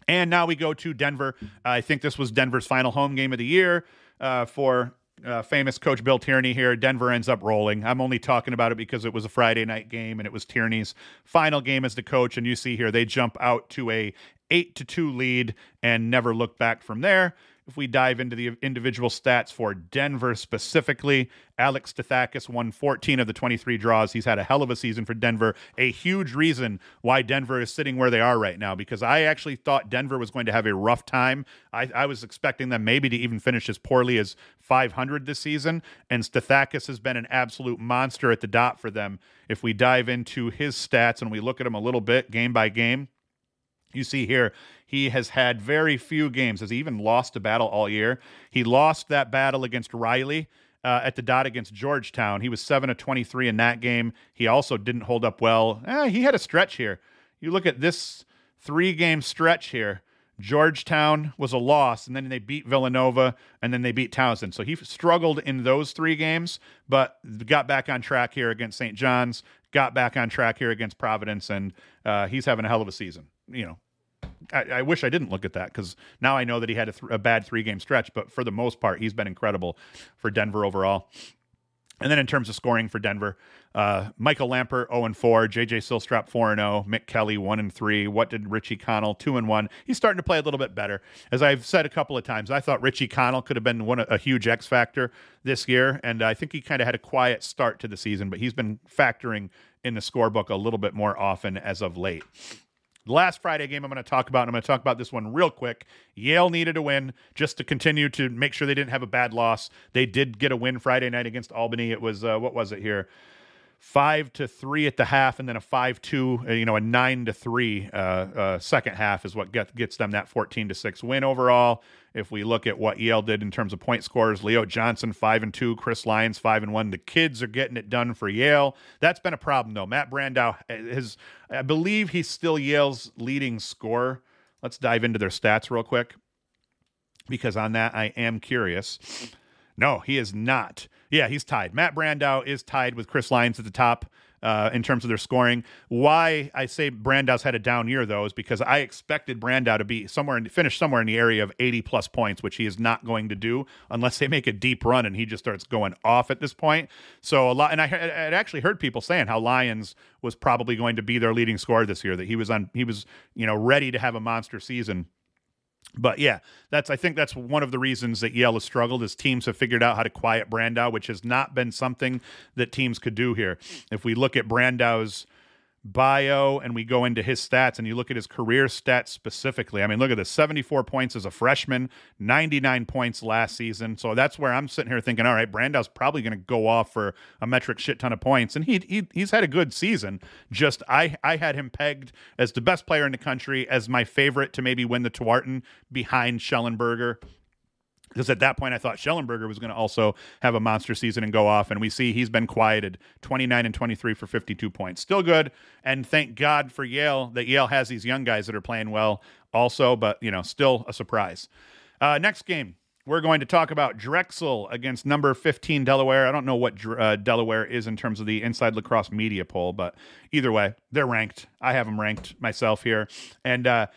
And now we go to Denver. Uh, I think this was Denver's final home game of the year uh, for uh, famous coach Bill Tierney here. Denver ends up rolling. I'm only talking about it because it was a Friday night game and it was Tierney's final game as the coach. And you see here they jump out to a eight to two lead and never look back from there. If we dive into the individual stats for Denver specifically, Alex Stathakis won 14 of the 23 draws. He's had a hell of a season for Denver. A huge reason why Denver is sitting where they are right now, because I actually thought Denver was going to have a rough time. I, I was expecting them maybe to even finish as poorly as 500 this season, and Stathakis has been an absolute monster at the dot for them. If we dive into his stats and we look at him a little bit game by game, you see here, he has had very few games. Has he even lost a battle all year? He lost that battle against Riley uh, at the dot against Georgetown. He was 7 of 23 in that game. He also didn't hold up well. Eh, he had a stretch here. You look at this three game stretch here. Georgetown was a loss, and then they beat Villanova, and then they beat Towson. So he struggled in those three games, but got back on track here against St. John's, got back on track here against Providence, and uh, he's having a hell of a season. You know, I, I, wish I didn't look at that because now I know that he had a, th- a bad three game stretch, but for the most part, he's been incredible for Denver overall. And then in terms of scoring for Denver, uh, Michael Lampert 0 and 4, JJ Sillstrop 4 and 0, Mick Kelly 1 and 3. What did Richie Connell 2 and 1? He's starting to play a little bit better. As I've said a couple of times, I thought Richie Connell could have been one a huge X factor this year, and I think he kind of had a quiet start to the season, but he's been factoring in the scorebook a little bit more often as of late. Last Friday game I'm going to talk about, and I'm going to talk about this one real quick. Yale needed a win just to continue to make sure they didn't have a bad loss. They did get a win Friday night against Albany. It was, uh, what was it here? Five to three at the half, and then a five two, uh, you know, a nine to three uh, uh, second half is what get, gets them that fourteen to six win overall. If we look at what Yale did in terms of point scores, Leo Johnson five and two, Chris Lyons five and one. The kids are getting it done for Yale. That's been a problem though. Matt Brandau is, I believe, he's still Yale's leading scorer. Let's dive into their stats real quick because on that I am curious. No, he is not. Yeah, he's tied. Matt Brandau is tied with Chris Lyons at the top uh, in terms of their scoring. Why I say Brandau's had a down year though is because I expected Brandau to be somewhere and finish somewhere in the area of 80 plus points, which he is not going to do unless they make a deep run and he just starts going off at this point. So a lot, and I had actually heard people saying how Lyons was probably going to be their leading scorer this year. That he was on, he was you know ready to have a monster season but yeah, that's I think that's one of the reasons that Yale has struggled is teams have figured out how to quiet Brandau, which has not been something that teams could do here. If we look at Brandau's bio and we go into his stats and you look at his career stats specifically. I mean, look at this 74 points as a freshman, 99 points last season. So that's where I'm sitting here thinking, all right, Brandau's probably going to go off for a metric shit ton of points. And he, he he's had a good season. Just I I had him pegged as the best player in the country, as my favorite to maybe win the Tewaaraton behind Shellenberger because at that point I thought Shellenberger was going to also have a monster season and go off, and we see he's been quieted, 29 and 23 for 52 points, still good. And thank God for Yale that Yale has these young guys that are playing well, also, but you know, still a surprise. Uh, next game. We're going to talk about Drexel against number 15 Delaware. I don't know what uh, Delaware is in terms of the Inside Lacrosse media poll, but either way, they're ranked. I have them ranked myself here. And uh,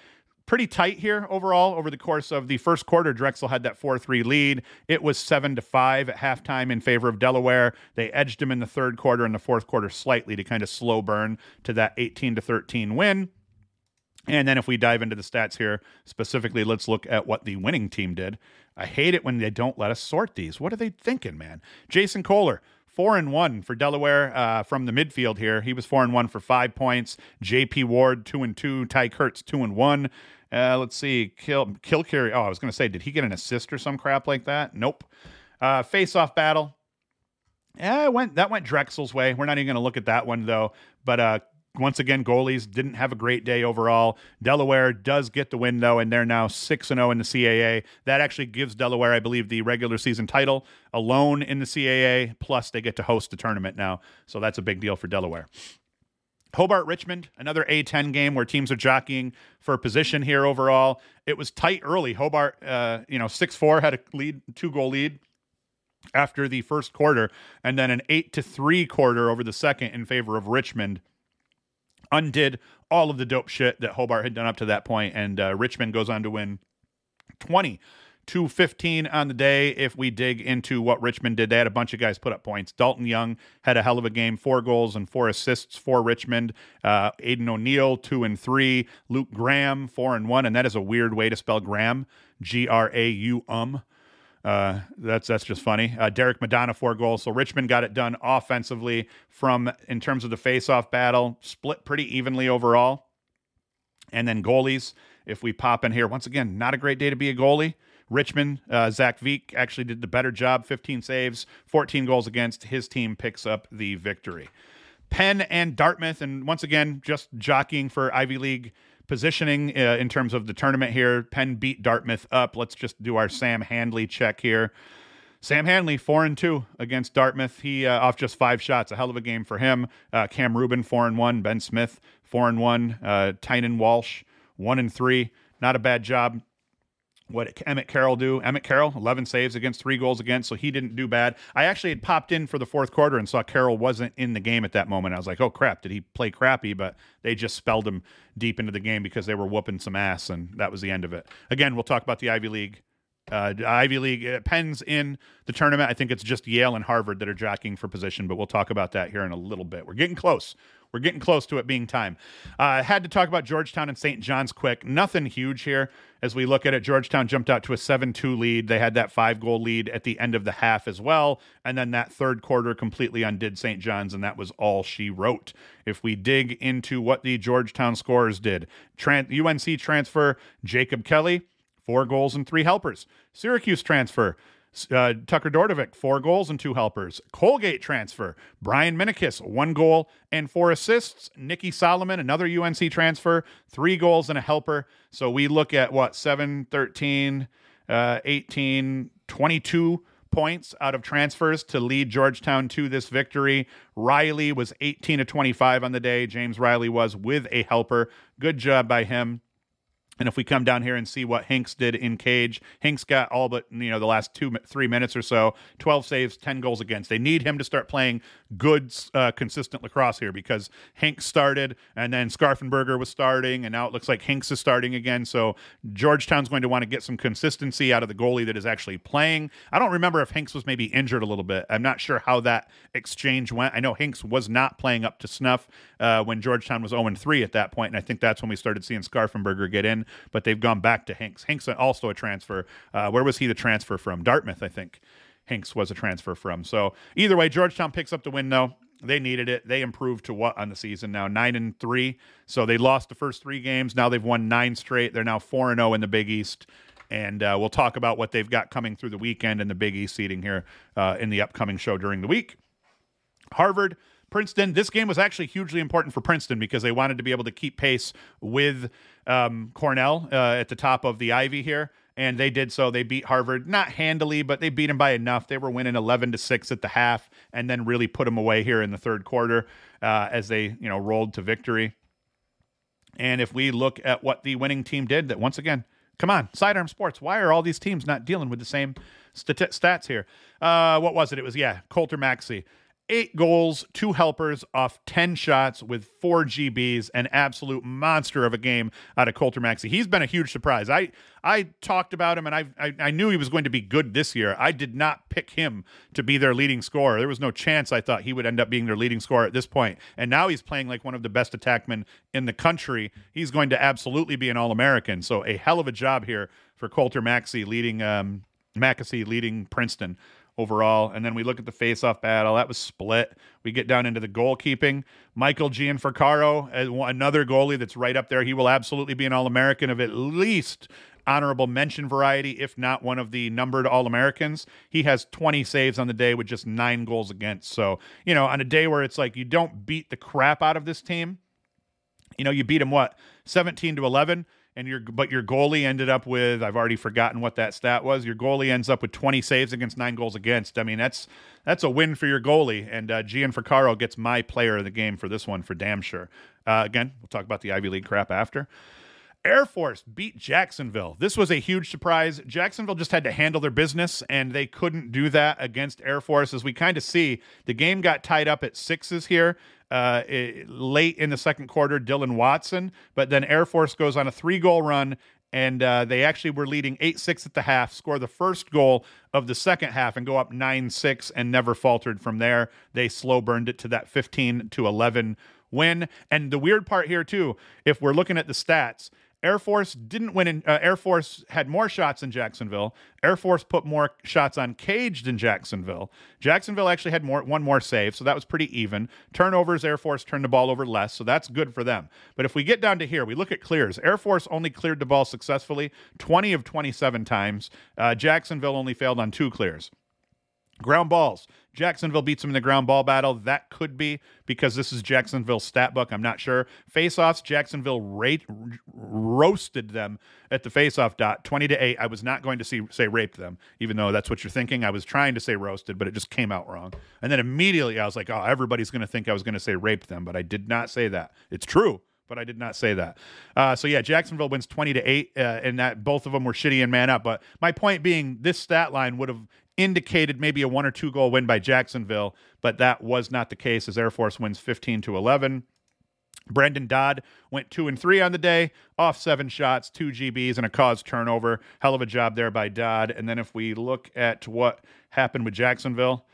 pretty tight here overall over the course of the first quarter. Drexel had that 4 3 lead. It was 7 to 5 at halftime in favor of Delaware. They edged them in the third quarter and the fourth quarter slightly to kind of slow burn to that 18 to 13 win. And then if we dive into the stats here specifically, let's look at what the winning team did. I hate it when they don't let us sort these. What are they thinking, man? Jason Kohler, four and one for Delaware uh, from the midfield here. He was four and one for five points. J.P. Ward two and two. Ty Kurtz two and one. Uh, let's see, Kill Kilcarry. Oh, I was going to say, did he get an assist or some crap like that? Nope. Uh, face off battle. Yeah, went that went Drexel's way. We're not even going to look at that one though. But uh, once again, goalies didn't have a great day overall. Delaware does get the win though, and they're now six and zero oh in the CAA. That actually gives Delaware, I believe, the regular season title alone in the CAA. Plus, they get to host the tournament now, so that's a big deal for Delaware. Hobart Richmond, another A10 game where teams are jockeying for position here overall. It was tight early. Hobart, uh, you know, 6 4 had a lead, two goal lead after the first quarter, and then an 8 to 3 quarter over the second in favor of Richmond. Undid all of the dope shit that Hobart had done up to that point, and uh, Richmond goes on to win 20 215 on the day if we dig into what Richmond did. They had a bunch of guys put up points. Dalton Young had a hell of a game, four goals and four assists for Richmond. Uh, Aiden O'Neill, two and three. Luke Graham, four and one. And that is a weird way to spell Graham, G R A U um. Uh, that's that's just funny. Uh, Derek Madonna four goals. So Richmond got it done offensively from in terms of the face-off battle, split pretty evenly overall. And then goalies, if we pop in here once again, not a great day to be a goalie. Richmond, uh, Zach Veek actually did the better job 15 saves, 14 goals against. His team picks up the victory. Penn and Dartmouth, and once again, just jockeying for Ivy League positioning uh, in terms of the tournament here. Penn beat Dartmouth up. Let's just do our Sam Handley check here. Sam Handley, four and two against Dartmouth. He uh, off just five shots. A hell of a game for him. Uh, Cam Rubin, four and one. Ben Smith, four and one. Uh, Tynan Walsh, one and three. Not a bad job what Emmett Carroll do. Emmett Carroll, 11 saves against, three goals against, so he didn't do bad. I actually had popped in for the fourth quarter and saw Carroll wasn't in the game at that moment. I was like, oh crap, did he play crappy? But they just spelled him deep into the game because they were whooping some ass, and that was the end of it. Again, we'll talk about the Ivy League. Uh, Ivy League it Penn's in the tournament. I think it's just Yale and Harvard that are jockeying for position, but we'll talk about that here in a little bit. We're getting close. We're getting close to it being time. I uh, had to talk about Georgetown and St. John's quick. Nothing huge here. As we look at it, Georgetown jumped out to a 7 2 lead. They had that five goal lead at the end of the half as well. And then that third quarter completely undid St. John's, and that was all she wrote. If we dig into what the Georgetown scorers did, UNC transfer Jacob Kelly, four goals and three helpers. Syracuse transfer uh, Tucker Dordevic, four goals and two helpers. Colgate transfer. Brian Minicus, one goal and four assists. Nikki Solomon, another UNC transfer, three goals and a helper. So we look at what, 7, 13, uh, 18, 22 points out of transfers to lead Georgetown to this victory. Riley was 18 to 25 on the day. James Riley was with a helper. Good job by him. And if we come down here and see what Hinks did in cage, Hinks got all but you know the last two three minutes or so, twelve saves, ten goals against. They need him to start playing good, uh, consistent lacrosse here because Hinks started, and then Scarfenberger was starting, and now it looks like Hinks is starting again. So Georgetown's going to want to get some consistency out of the goalie that is actually playing. I don't remember if Hinks was maybe injured a little bit. I'm not sure how that exchange went. I know Hinks was not playing up to snuff uh, when Georgetown was 0 3 at that point, and I think that's when we started seeing Scarfenberger get in but they've gone back to Hinks. Hinks also a transfer. Uh, where was he the transfer from? Dartmouth, I think. Hinks was a transfer from. So either way, Georgetown picks up the win though. They needed it. They improved to what on the season now? Nine and three. So they lost the first three games. Now they've won nine straight. They're now four and zero oh in the Big East. And uh, we'll talk about what they've got coming through the weekend in the Big East seating here uh, in the upcoming show during the week. Harvard Princeton. This game was actually hugely important for Princeton because they wanted to be able to keep pace with um, Cornell uh, at the top of the Ivy here, and they did so. They beat Harvard not handily, but they beat them by enough. They were winning eleven to six at the half, and then really put them away here in the third quarter uh, as they you know rolled to victory. And if we look at what the winning team did, that once again, come on, sidearm sports. Why are all these teams not dealing with the same stats here? Uh, what was it? It was yeah, Coulter Mackesy eight goals, two helpers off 10 shots with four GBs, an absolute monster of a game out of Coulter Mackesy. He's been a huge surprise. I I talked about him and I, I, I knew he was going to be good this year. I did not pick him to be their leading scorer. There was no chance I thought he would end up being their leading scorer at this point. And now he's playing like one of the best attackmen in the country. He's going to absolutely be an All American. So a hell of a job here for Coulter Mackesy leading um, Mackesy leading Princeton overall. And then we look at the face-off battle. That was split. We get down into the goalkeeping. Michael Gianforcaro, uh, another goalie that's right up there. He will absolutely be an All-American of at least honorable mention variety, if not one of the numbered All Americans. He has 20 saves on the day with just nine goals against. So, you know, on a day where it's like you don't beat the crap out of this team, you know, you beat them what, 17 to 11 and your but your goalie ended up with I've already forgotten what that stat was. Your goalie ends up with 20 saves against nine goals against. I mean that's that's a win for your goalie. And uh, gets my player of the game for this one for damn sure. Uh, again, we'll talk about the Ivy League crap after. Air Force beat Jacksonville. This was a huge surprise. Jacksonville just had to handle their business, and they couldn't do that against Air Force. As we kind of see, the game got tied up at sixes here uh, it, late in the second quarter. Dylan Watson, but then Air Force goes on a three goal run. And uh, they actually were leading 8 6 at the half, score the first goal of the second half, and go up 9 6 and never faltered from there. They slow burned it to that 15 to 11 win. And the weird part here, too, if we're looking at the stats, Air Force didn't win. In, uh, Air Force had more shots in Jacksonville. Air Force put more shots on cage in Jacksonville. Jacksonville actually had more one more save, so that was pretty even. Turnovers, Air Force turned the ball over less, so that's good for them. But if we get down to here, we look at clears. Air Force only cleared the ball successfully 20 of 27 times. Uh, Jacksonville only failed on two clears. Ground balls. Jacksonville beats them in the ground ball battle. That could be because this is Jacksonville's stat book. I'm not sure. Faceoffs, Jacksonville rate, roasted them at the faceoff dot 20 to 8. I was not going to see, say raped them, even though that's what you're thinking. I was trying to say roasted, but it just came out wrong. And then immediately I was like, oh, everybody's going to think I was going to say raped them, but I did not say that. It's true but I did not say that. Uh, so yeah, Jacksonville wins twenty to eight, uh, and that both of them were shitty and man up. But my point being, this stat line would have indicated maybe a one or two goal win by Jacksonville, but that was not the case as Air Force wins 15 to 11. Brendan Dodd went two and three on the day, off seven shots, two GBs, and a caused turnover. Hell of a job there by Dodd. And then if we look at what happened with Jacksonville,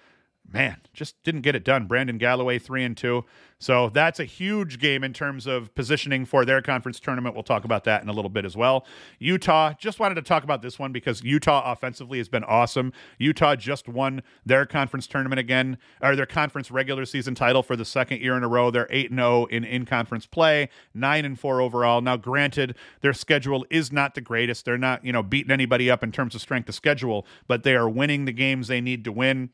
man, just didn't get it done. Brandon Galloway, three and two. So that's a huge game in terms of positioning for their conference tournament. We'll talk about that in a little bit as well. Utah, just wanted to talk about this one because Utah offensively has been awesome. Utah just won their conference tournament again, or their conference regular season title for the second year in a row. They're 8 0 in in conference play, 9 and 4 overall. Now, granted, their schedule is not the greatest. They're not, you know, beating anybody up in terms of strength of schedule, but they are winning the games they need to win.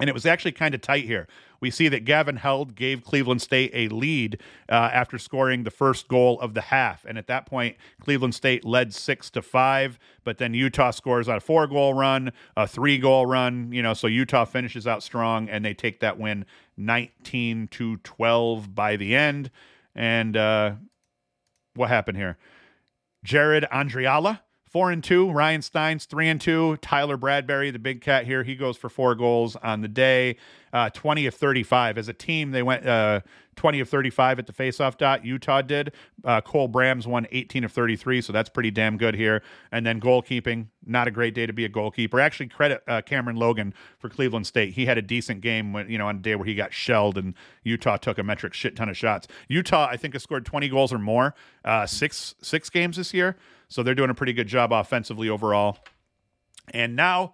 And it was actually kind of tight here. We see that Gavin Held gave Cleveland State a lead uh, after scoring the first goal of the half, and at that point, Cleveland State led six to five. But then Utah scores on a four-goal run, a three-goal run. You know, so Utah finishes out strong, and they take that win, nineteen to twelve by the end. And uh, what happened here? Jared Andriala Four and two. Ryan Steins three and two. Tyler Bradbury, the big cat here, he goes for four goals on the day. Uh, 20 of 35. As a team, they went uh, 20 of 35 at the faceoff dot. Utah did. Uh, Cole Brams won 18 of 33, so that's pretty damn good here. And then goalkeeping, not a great day to be a goalkeeper. Actually, credit uh, Cameron Logan for Cleveland State. He had a decent game when you know on a day where he got shelled, and Utah took a metric shit ton of shots. Utah, I think, has scored 20 goals or more uh, six six games this year. So they're doing a pretty good job offensively overall. And now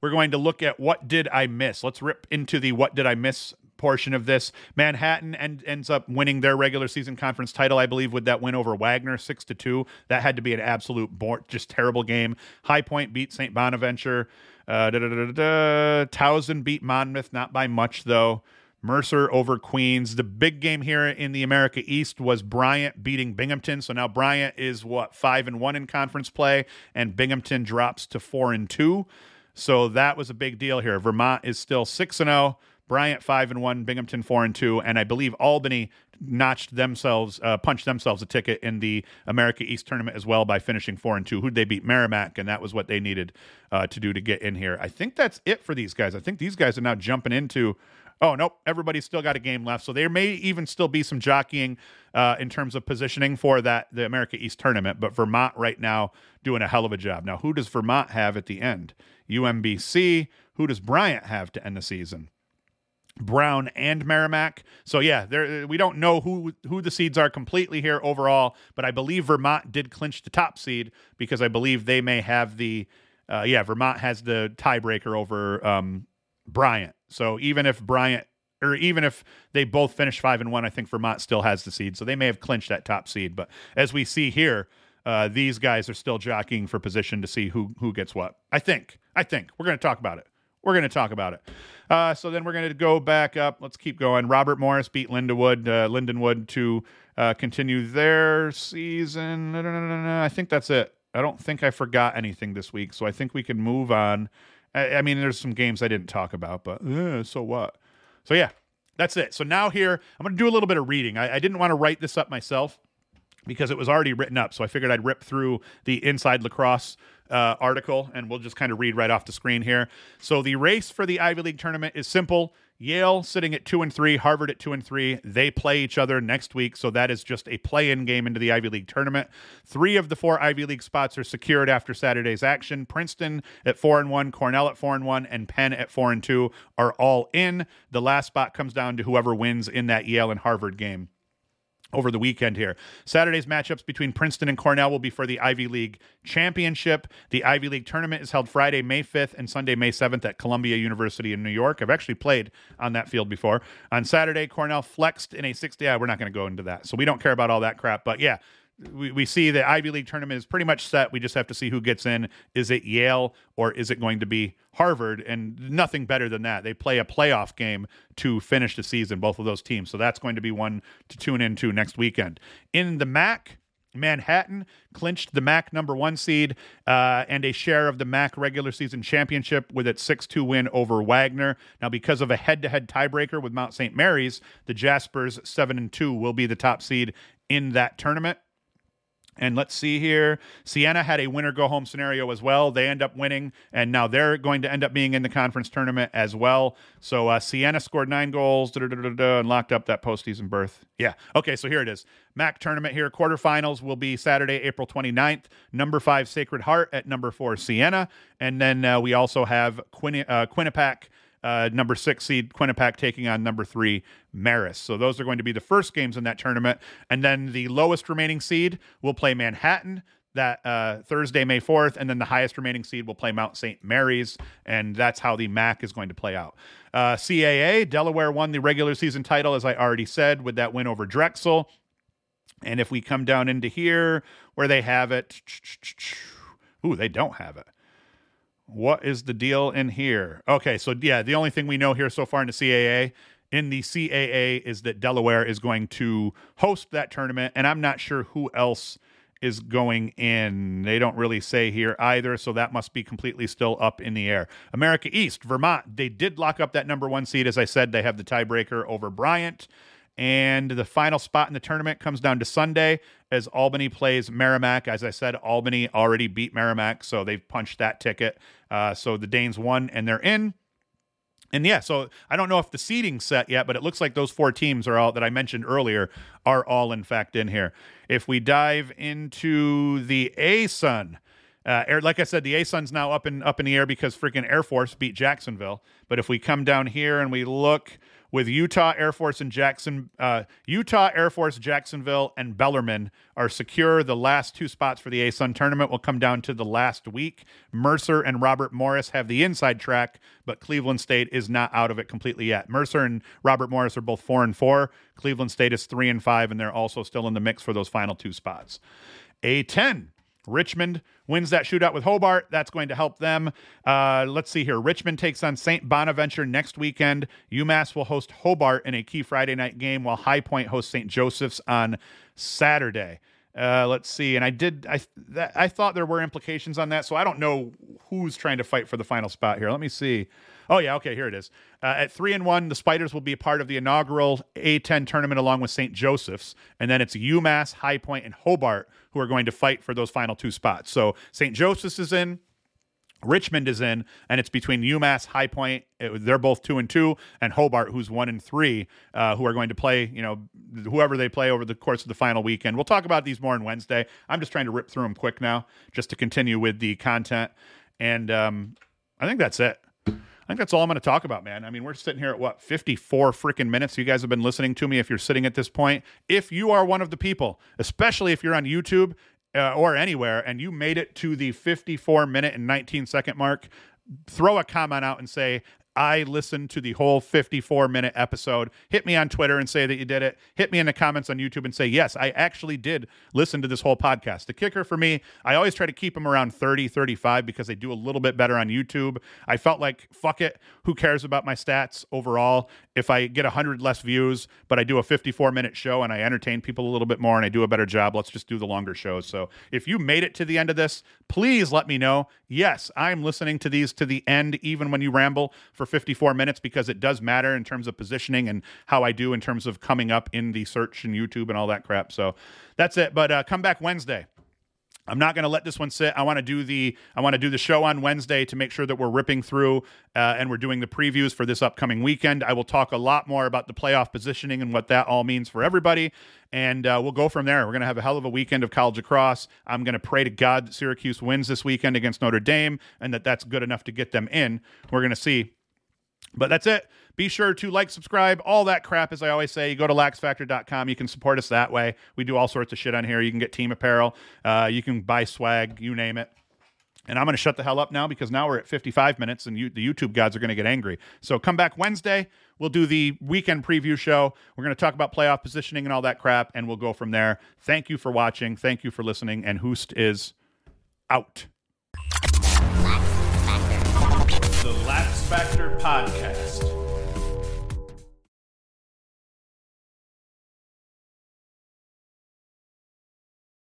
we're going to look at what did I miss. Let's rip into the what did I miss portion of this. Manhattan end, ends up winning their regular season conference title, I believe, with that win over Wagner, six to two. That had to be an absolute just terrible game. High Point beat St. Bonaventure. Uh, Towson beat Monmouth, not by much though. Mercer over Queens. The big game here in the America East was Bryant beating Binghamton. So now Bryant is what five and one in conference play, and Binghamton drops to four and two. So that was a big deal here. Vermont is still six and zero. Bryant five and one, Binghamton four and two, and I believe Albany notched themselves, uh, punched themselves a ticket in the America East tournament as well by finishing four and two. Who'd they beat? Merrimack, and that was what they needed uh, to do to get in here. I think that's it for these guys. I think these guys are now jumping into Oh, nope. Everybody's still got a game left. So there may even still be some jockeying uh, in terms of positioning for that, the America East tournament. But Vermont right now doing a hell of a job. Now, who does Vermont have at the end? UMBC. Who does Bryant have to end the season? Brown and Merrimack. So yeah, there we don't know who who the seeds are completely here overall, but I believe Vermont did clinch the top seed because I believe they may have the uh, yeah Vermont has the tiebreaker over um, Bryant. So even if Bryant or even if they both finish five and one, I think Vermont still has the seed. So they may have clinched that top seed. But as we see here, uh, these guys are still jockeying for position to see who who gets what. I think. I think we're going to talk about it. We're going to talk about it. Uh, so then we're going to go back up. Let's keep going. Robert Morris beat Lindenwood, uh, Lindenwood to uh, continue their season. I think that's it. I don't think I forgot anything this week, so I think we can move on. I, I mean, there's some games I didn't talk about, but uh, so what? So yeah, that's it. So now here, I'm going to do a little bit of reading. I, I didn't want to write this up myself because it was already written up. So I figured I'd rip through the Inside Lacrosse uh, article and we'll just kind of read right off the screen here. So the race for the Ivy League tournament is simple. Yale sitting at two and three, Harvard at two and three. They play each other next week, so that is just a play-in game into the Ivy League tournament. Three of the four Ivy League spots are secured after Saturday's action. Princeton at four and one, Cornell at four and one, and Penn at four and two are all in. The last spot comes down to whoever wins in that Yale and Harvard game over the weekend here. Saturday's matchups between Princeton and Cornell will be for the Ivy League Championship. The Ivy League tournament is held Friday, May 5th and Sunday, May 7th at Columbia University in New York. I've actually played on that field before. On Saturday, Cornell flexed in a 60. Yeah, we're not going to go into that. So we don't care about all that crap. But yeah, we, we see the Ivy League tournament is pretty much set. We just have to see who gets in. Is it Yale or is it going to be Harvard? And nothing better than that. They play a playoff game to finish the season, both of those teams. So that's going to be one to tune into next weekend. In the MAC, Manhattan clinched the MAC number one seed uh, and a share of the MAC regular season championship with its 6 2 win over Wagner. Now, because of a head to head tiebreaker with Mount St. Mary's, the Jaspers 7 and 2 will be the top seed in that tournament. And let's see here. Siena had a winner go home scenario as well. They end up winning, and now they're going to end up being in the conference tournament as well. So uh, Siena scored nine goals and locked up that postseason berth. Yeah. Okay, so here it is. MAC tournament here. Quarterfinals will be Saturday, April 29th. Number five, Sacred Heart at number four, Siena. And then uh, we also have uh, Quinnipiac uh, number six seed Quinnipiac taking on number three Marist. So those are going to be the first games in that tournament. And then the lowest remaining seed will play Manhattan that uh, Thursday, May 4th. And then the highest remaining seed will play Mount St. Mary's. And that's how the MAC is going to play out. Uh, CAA, Delaware won the regular season title, as I already said, with that win over Drexel. And if we come down into here where they have it, ooh, they don't have it. What is the deal in here? Okay, so yeah, the only thing we know here so far in the CAA in the CAA is that Delaware is going to host that tournament, and I'm not sure who else is going in. They don't really say here either, so that must be completely still up in the air. America East, Vermont, they did lock up that number one seed. As I said, they have the tiebreaker over Bryant. And the final spot in the tournament comes down to Sunday as Albany plays Merrimack. As I said, Albany already beat Merrimack, so they've punched that ticket. Uh, so the Danes won and they're in. And yeah, so I don't know if the seeding's set yet, but it looks like those four teams are all that I mentioned earlier are all in fact in here. If we dive into the ASUN, uh, air, like I said, the ASUN's now up in up in the air because freaking Air Force beat Jacksonville. But if we come down here and we look with Utah Air Force and Jackson, uh, Utah Air Force, Jacksonville, and Bellarmine are secure. The last two spots for the ASUN tournament will come down to the last week. Mercer and Robert Morris have the inside track, but Cleveland State is not out of it completely yet. Mercer and Robert Morris are both four and four. Cleveland State is three and five, and they're also still in the mix for those final two spots. A10 Richmond wins that shootout with Hobart. That's going to help them. Uh, let's see here. Richmond takes on St. Bonaventure next weekend. UMass will host Hobart in a key Friday night game, while High Point hosts St. Joseph's on Saturday. Uh, let's see. And I did. I th- I thought there were implications on that, so I don't know who's trying to fight for the final spot here. Let me see. Oh yeah, okay, here it is. Uh, at three and one, the Spiders will be a part of the inaugural A10 tournament along with St. Joseph's, and then it's UMass, High Point, and Hobart who are going to fight for those final two spots. So St. Joseph's is in. Richmond is in, and it's between UMass, High Point. It, they're both two and two, and Hobart, who's one and three, uh, who are going to play. You know, whoever they play over the course of the final weekend. We'll talk about these more on Wednesday. I'm just trying to rip through them quick now, just to continue with the content. And um, I think that's it. I think that's all I'm going to talk about, man. I mean, we're sitting here at what 54 freaking minutes. You guys have been listening to me. If you're sitting at this point, if you are one of the people, especially if you're on YouTube uh, or anywhere, and you made it to the 54 minute and 19 second mark, throw a comment out and say, I listened to the whole 54 minute episode. Hit me on Twitter and say that you did it. Hit me in the comments on YouTube and say, yes, I actually did listen to this whole podcast. The kicker for me, I always try to keep them around 30, 35 because they do a little bit better on YouTube. I felt like, fuck it. Who cares about my stats overall? If I get 100 less views, but I do a 54 minute show and I entertain people a little bit more and I do a better job, let's just do the longer shows. So if you made it to the end of this, please let me know. Yes, I'm listening to these to the end, even when you ramble for 54 minutes because it does matter in terms of positioning and how I do in terms of coming up in the search and YouTube and all that crap. So that's it. But uh, come back Wednesday. I'm not going to let this one sit. I want to do the I want to do the show on Wednesday to make sure that we're ripping through uh, and we're doing the previews for this upcoming weekend. I will talk a lot more about the playoff positioning and what that all means for everybody, and uh, we'll go from there. We're going to have a hell of a weekend of college lacrosse. I'm going to pray to God that Syracuse wins this weekend against Notre Dame and that that's good enough to get them in. We're going to see but that's it. Be sure to like, subscribe, all that crap. As I always say, you go to laxfactor.com. You can support us that way. We do all sorts of shit on here. You can get team apparel. Uh, you can buy swag, you name it. And I'm going to shut the hell up now because now we're at 55 minutes and you, the YouTube gods are going to get angry. So come back Wednesday. We'll do the weekend preview show. We're going to talk about playoff positioning and all that crap, and we'll go from there. Thank you for watching. Thank you for listening. And Hoost is out. Factor Podcast.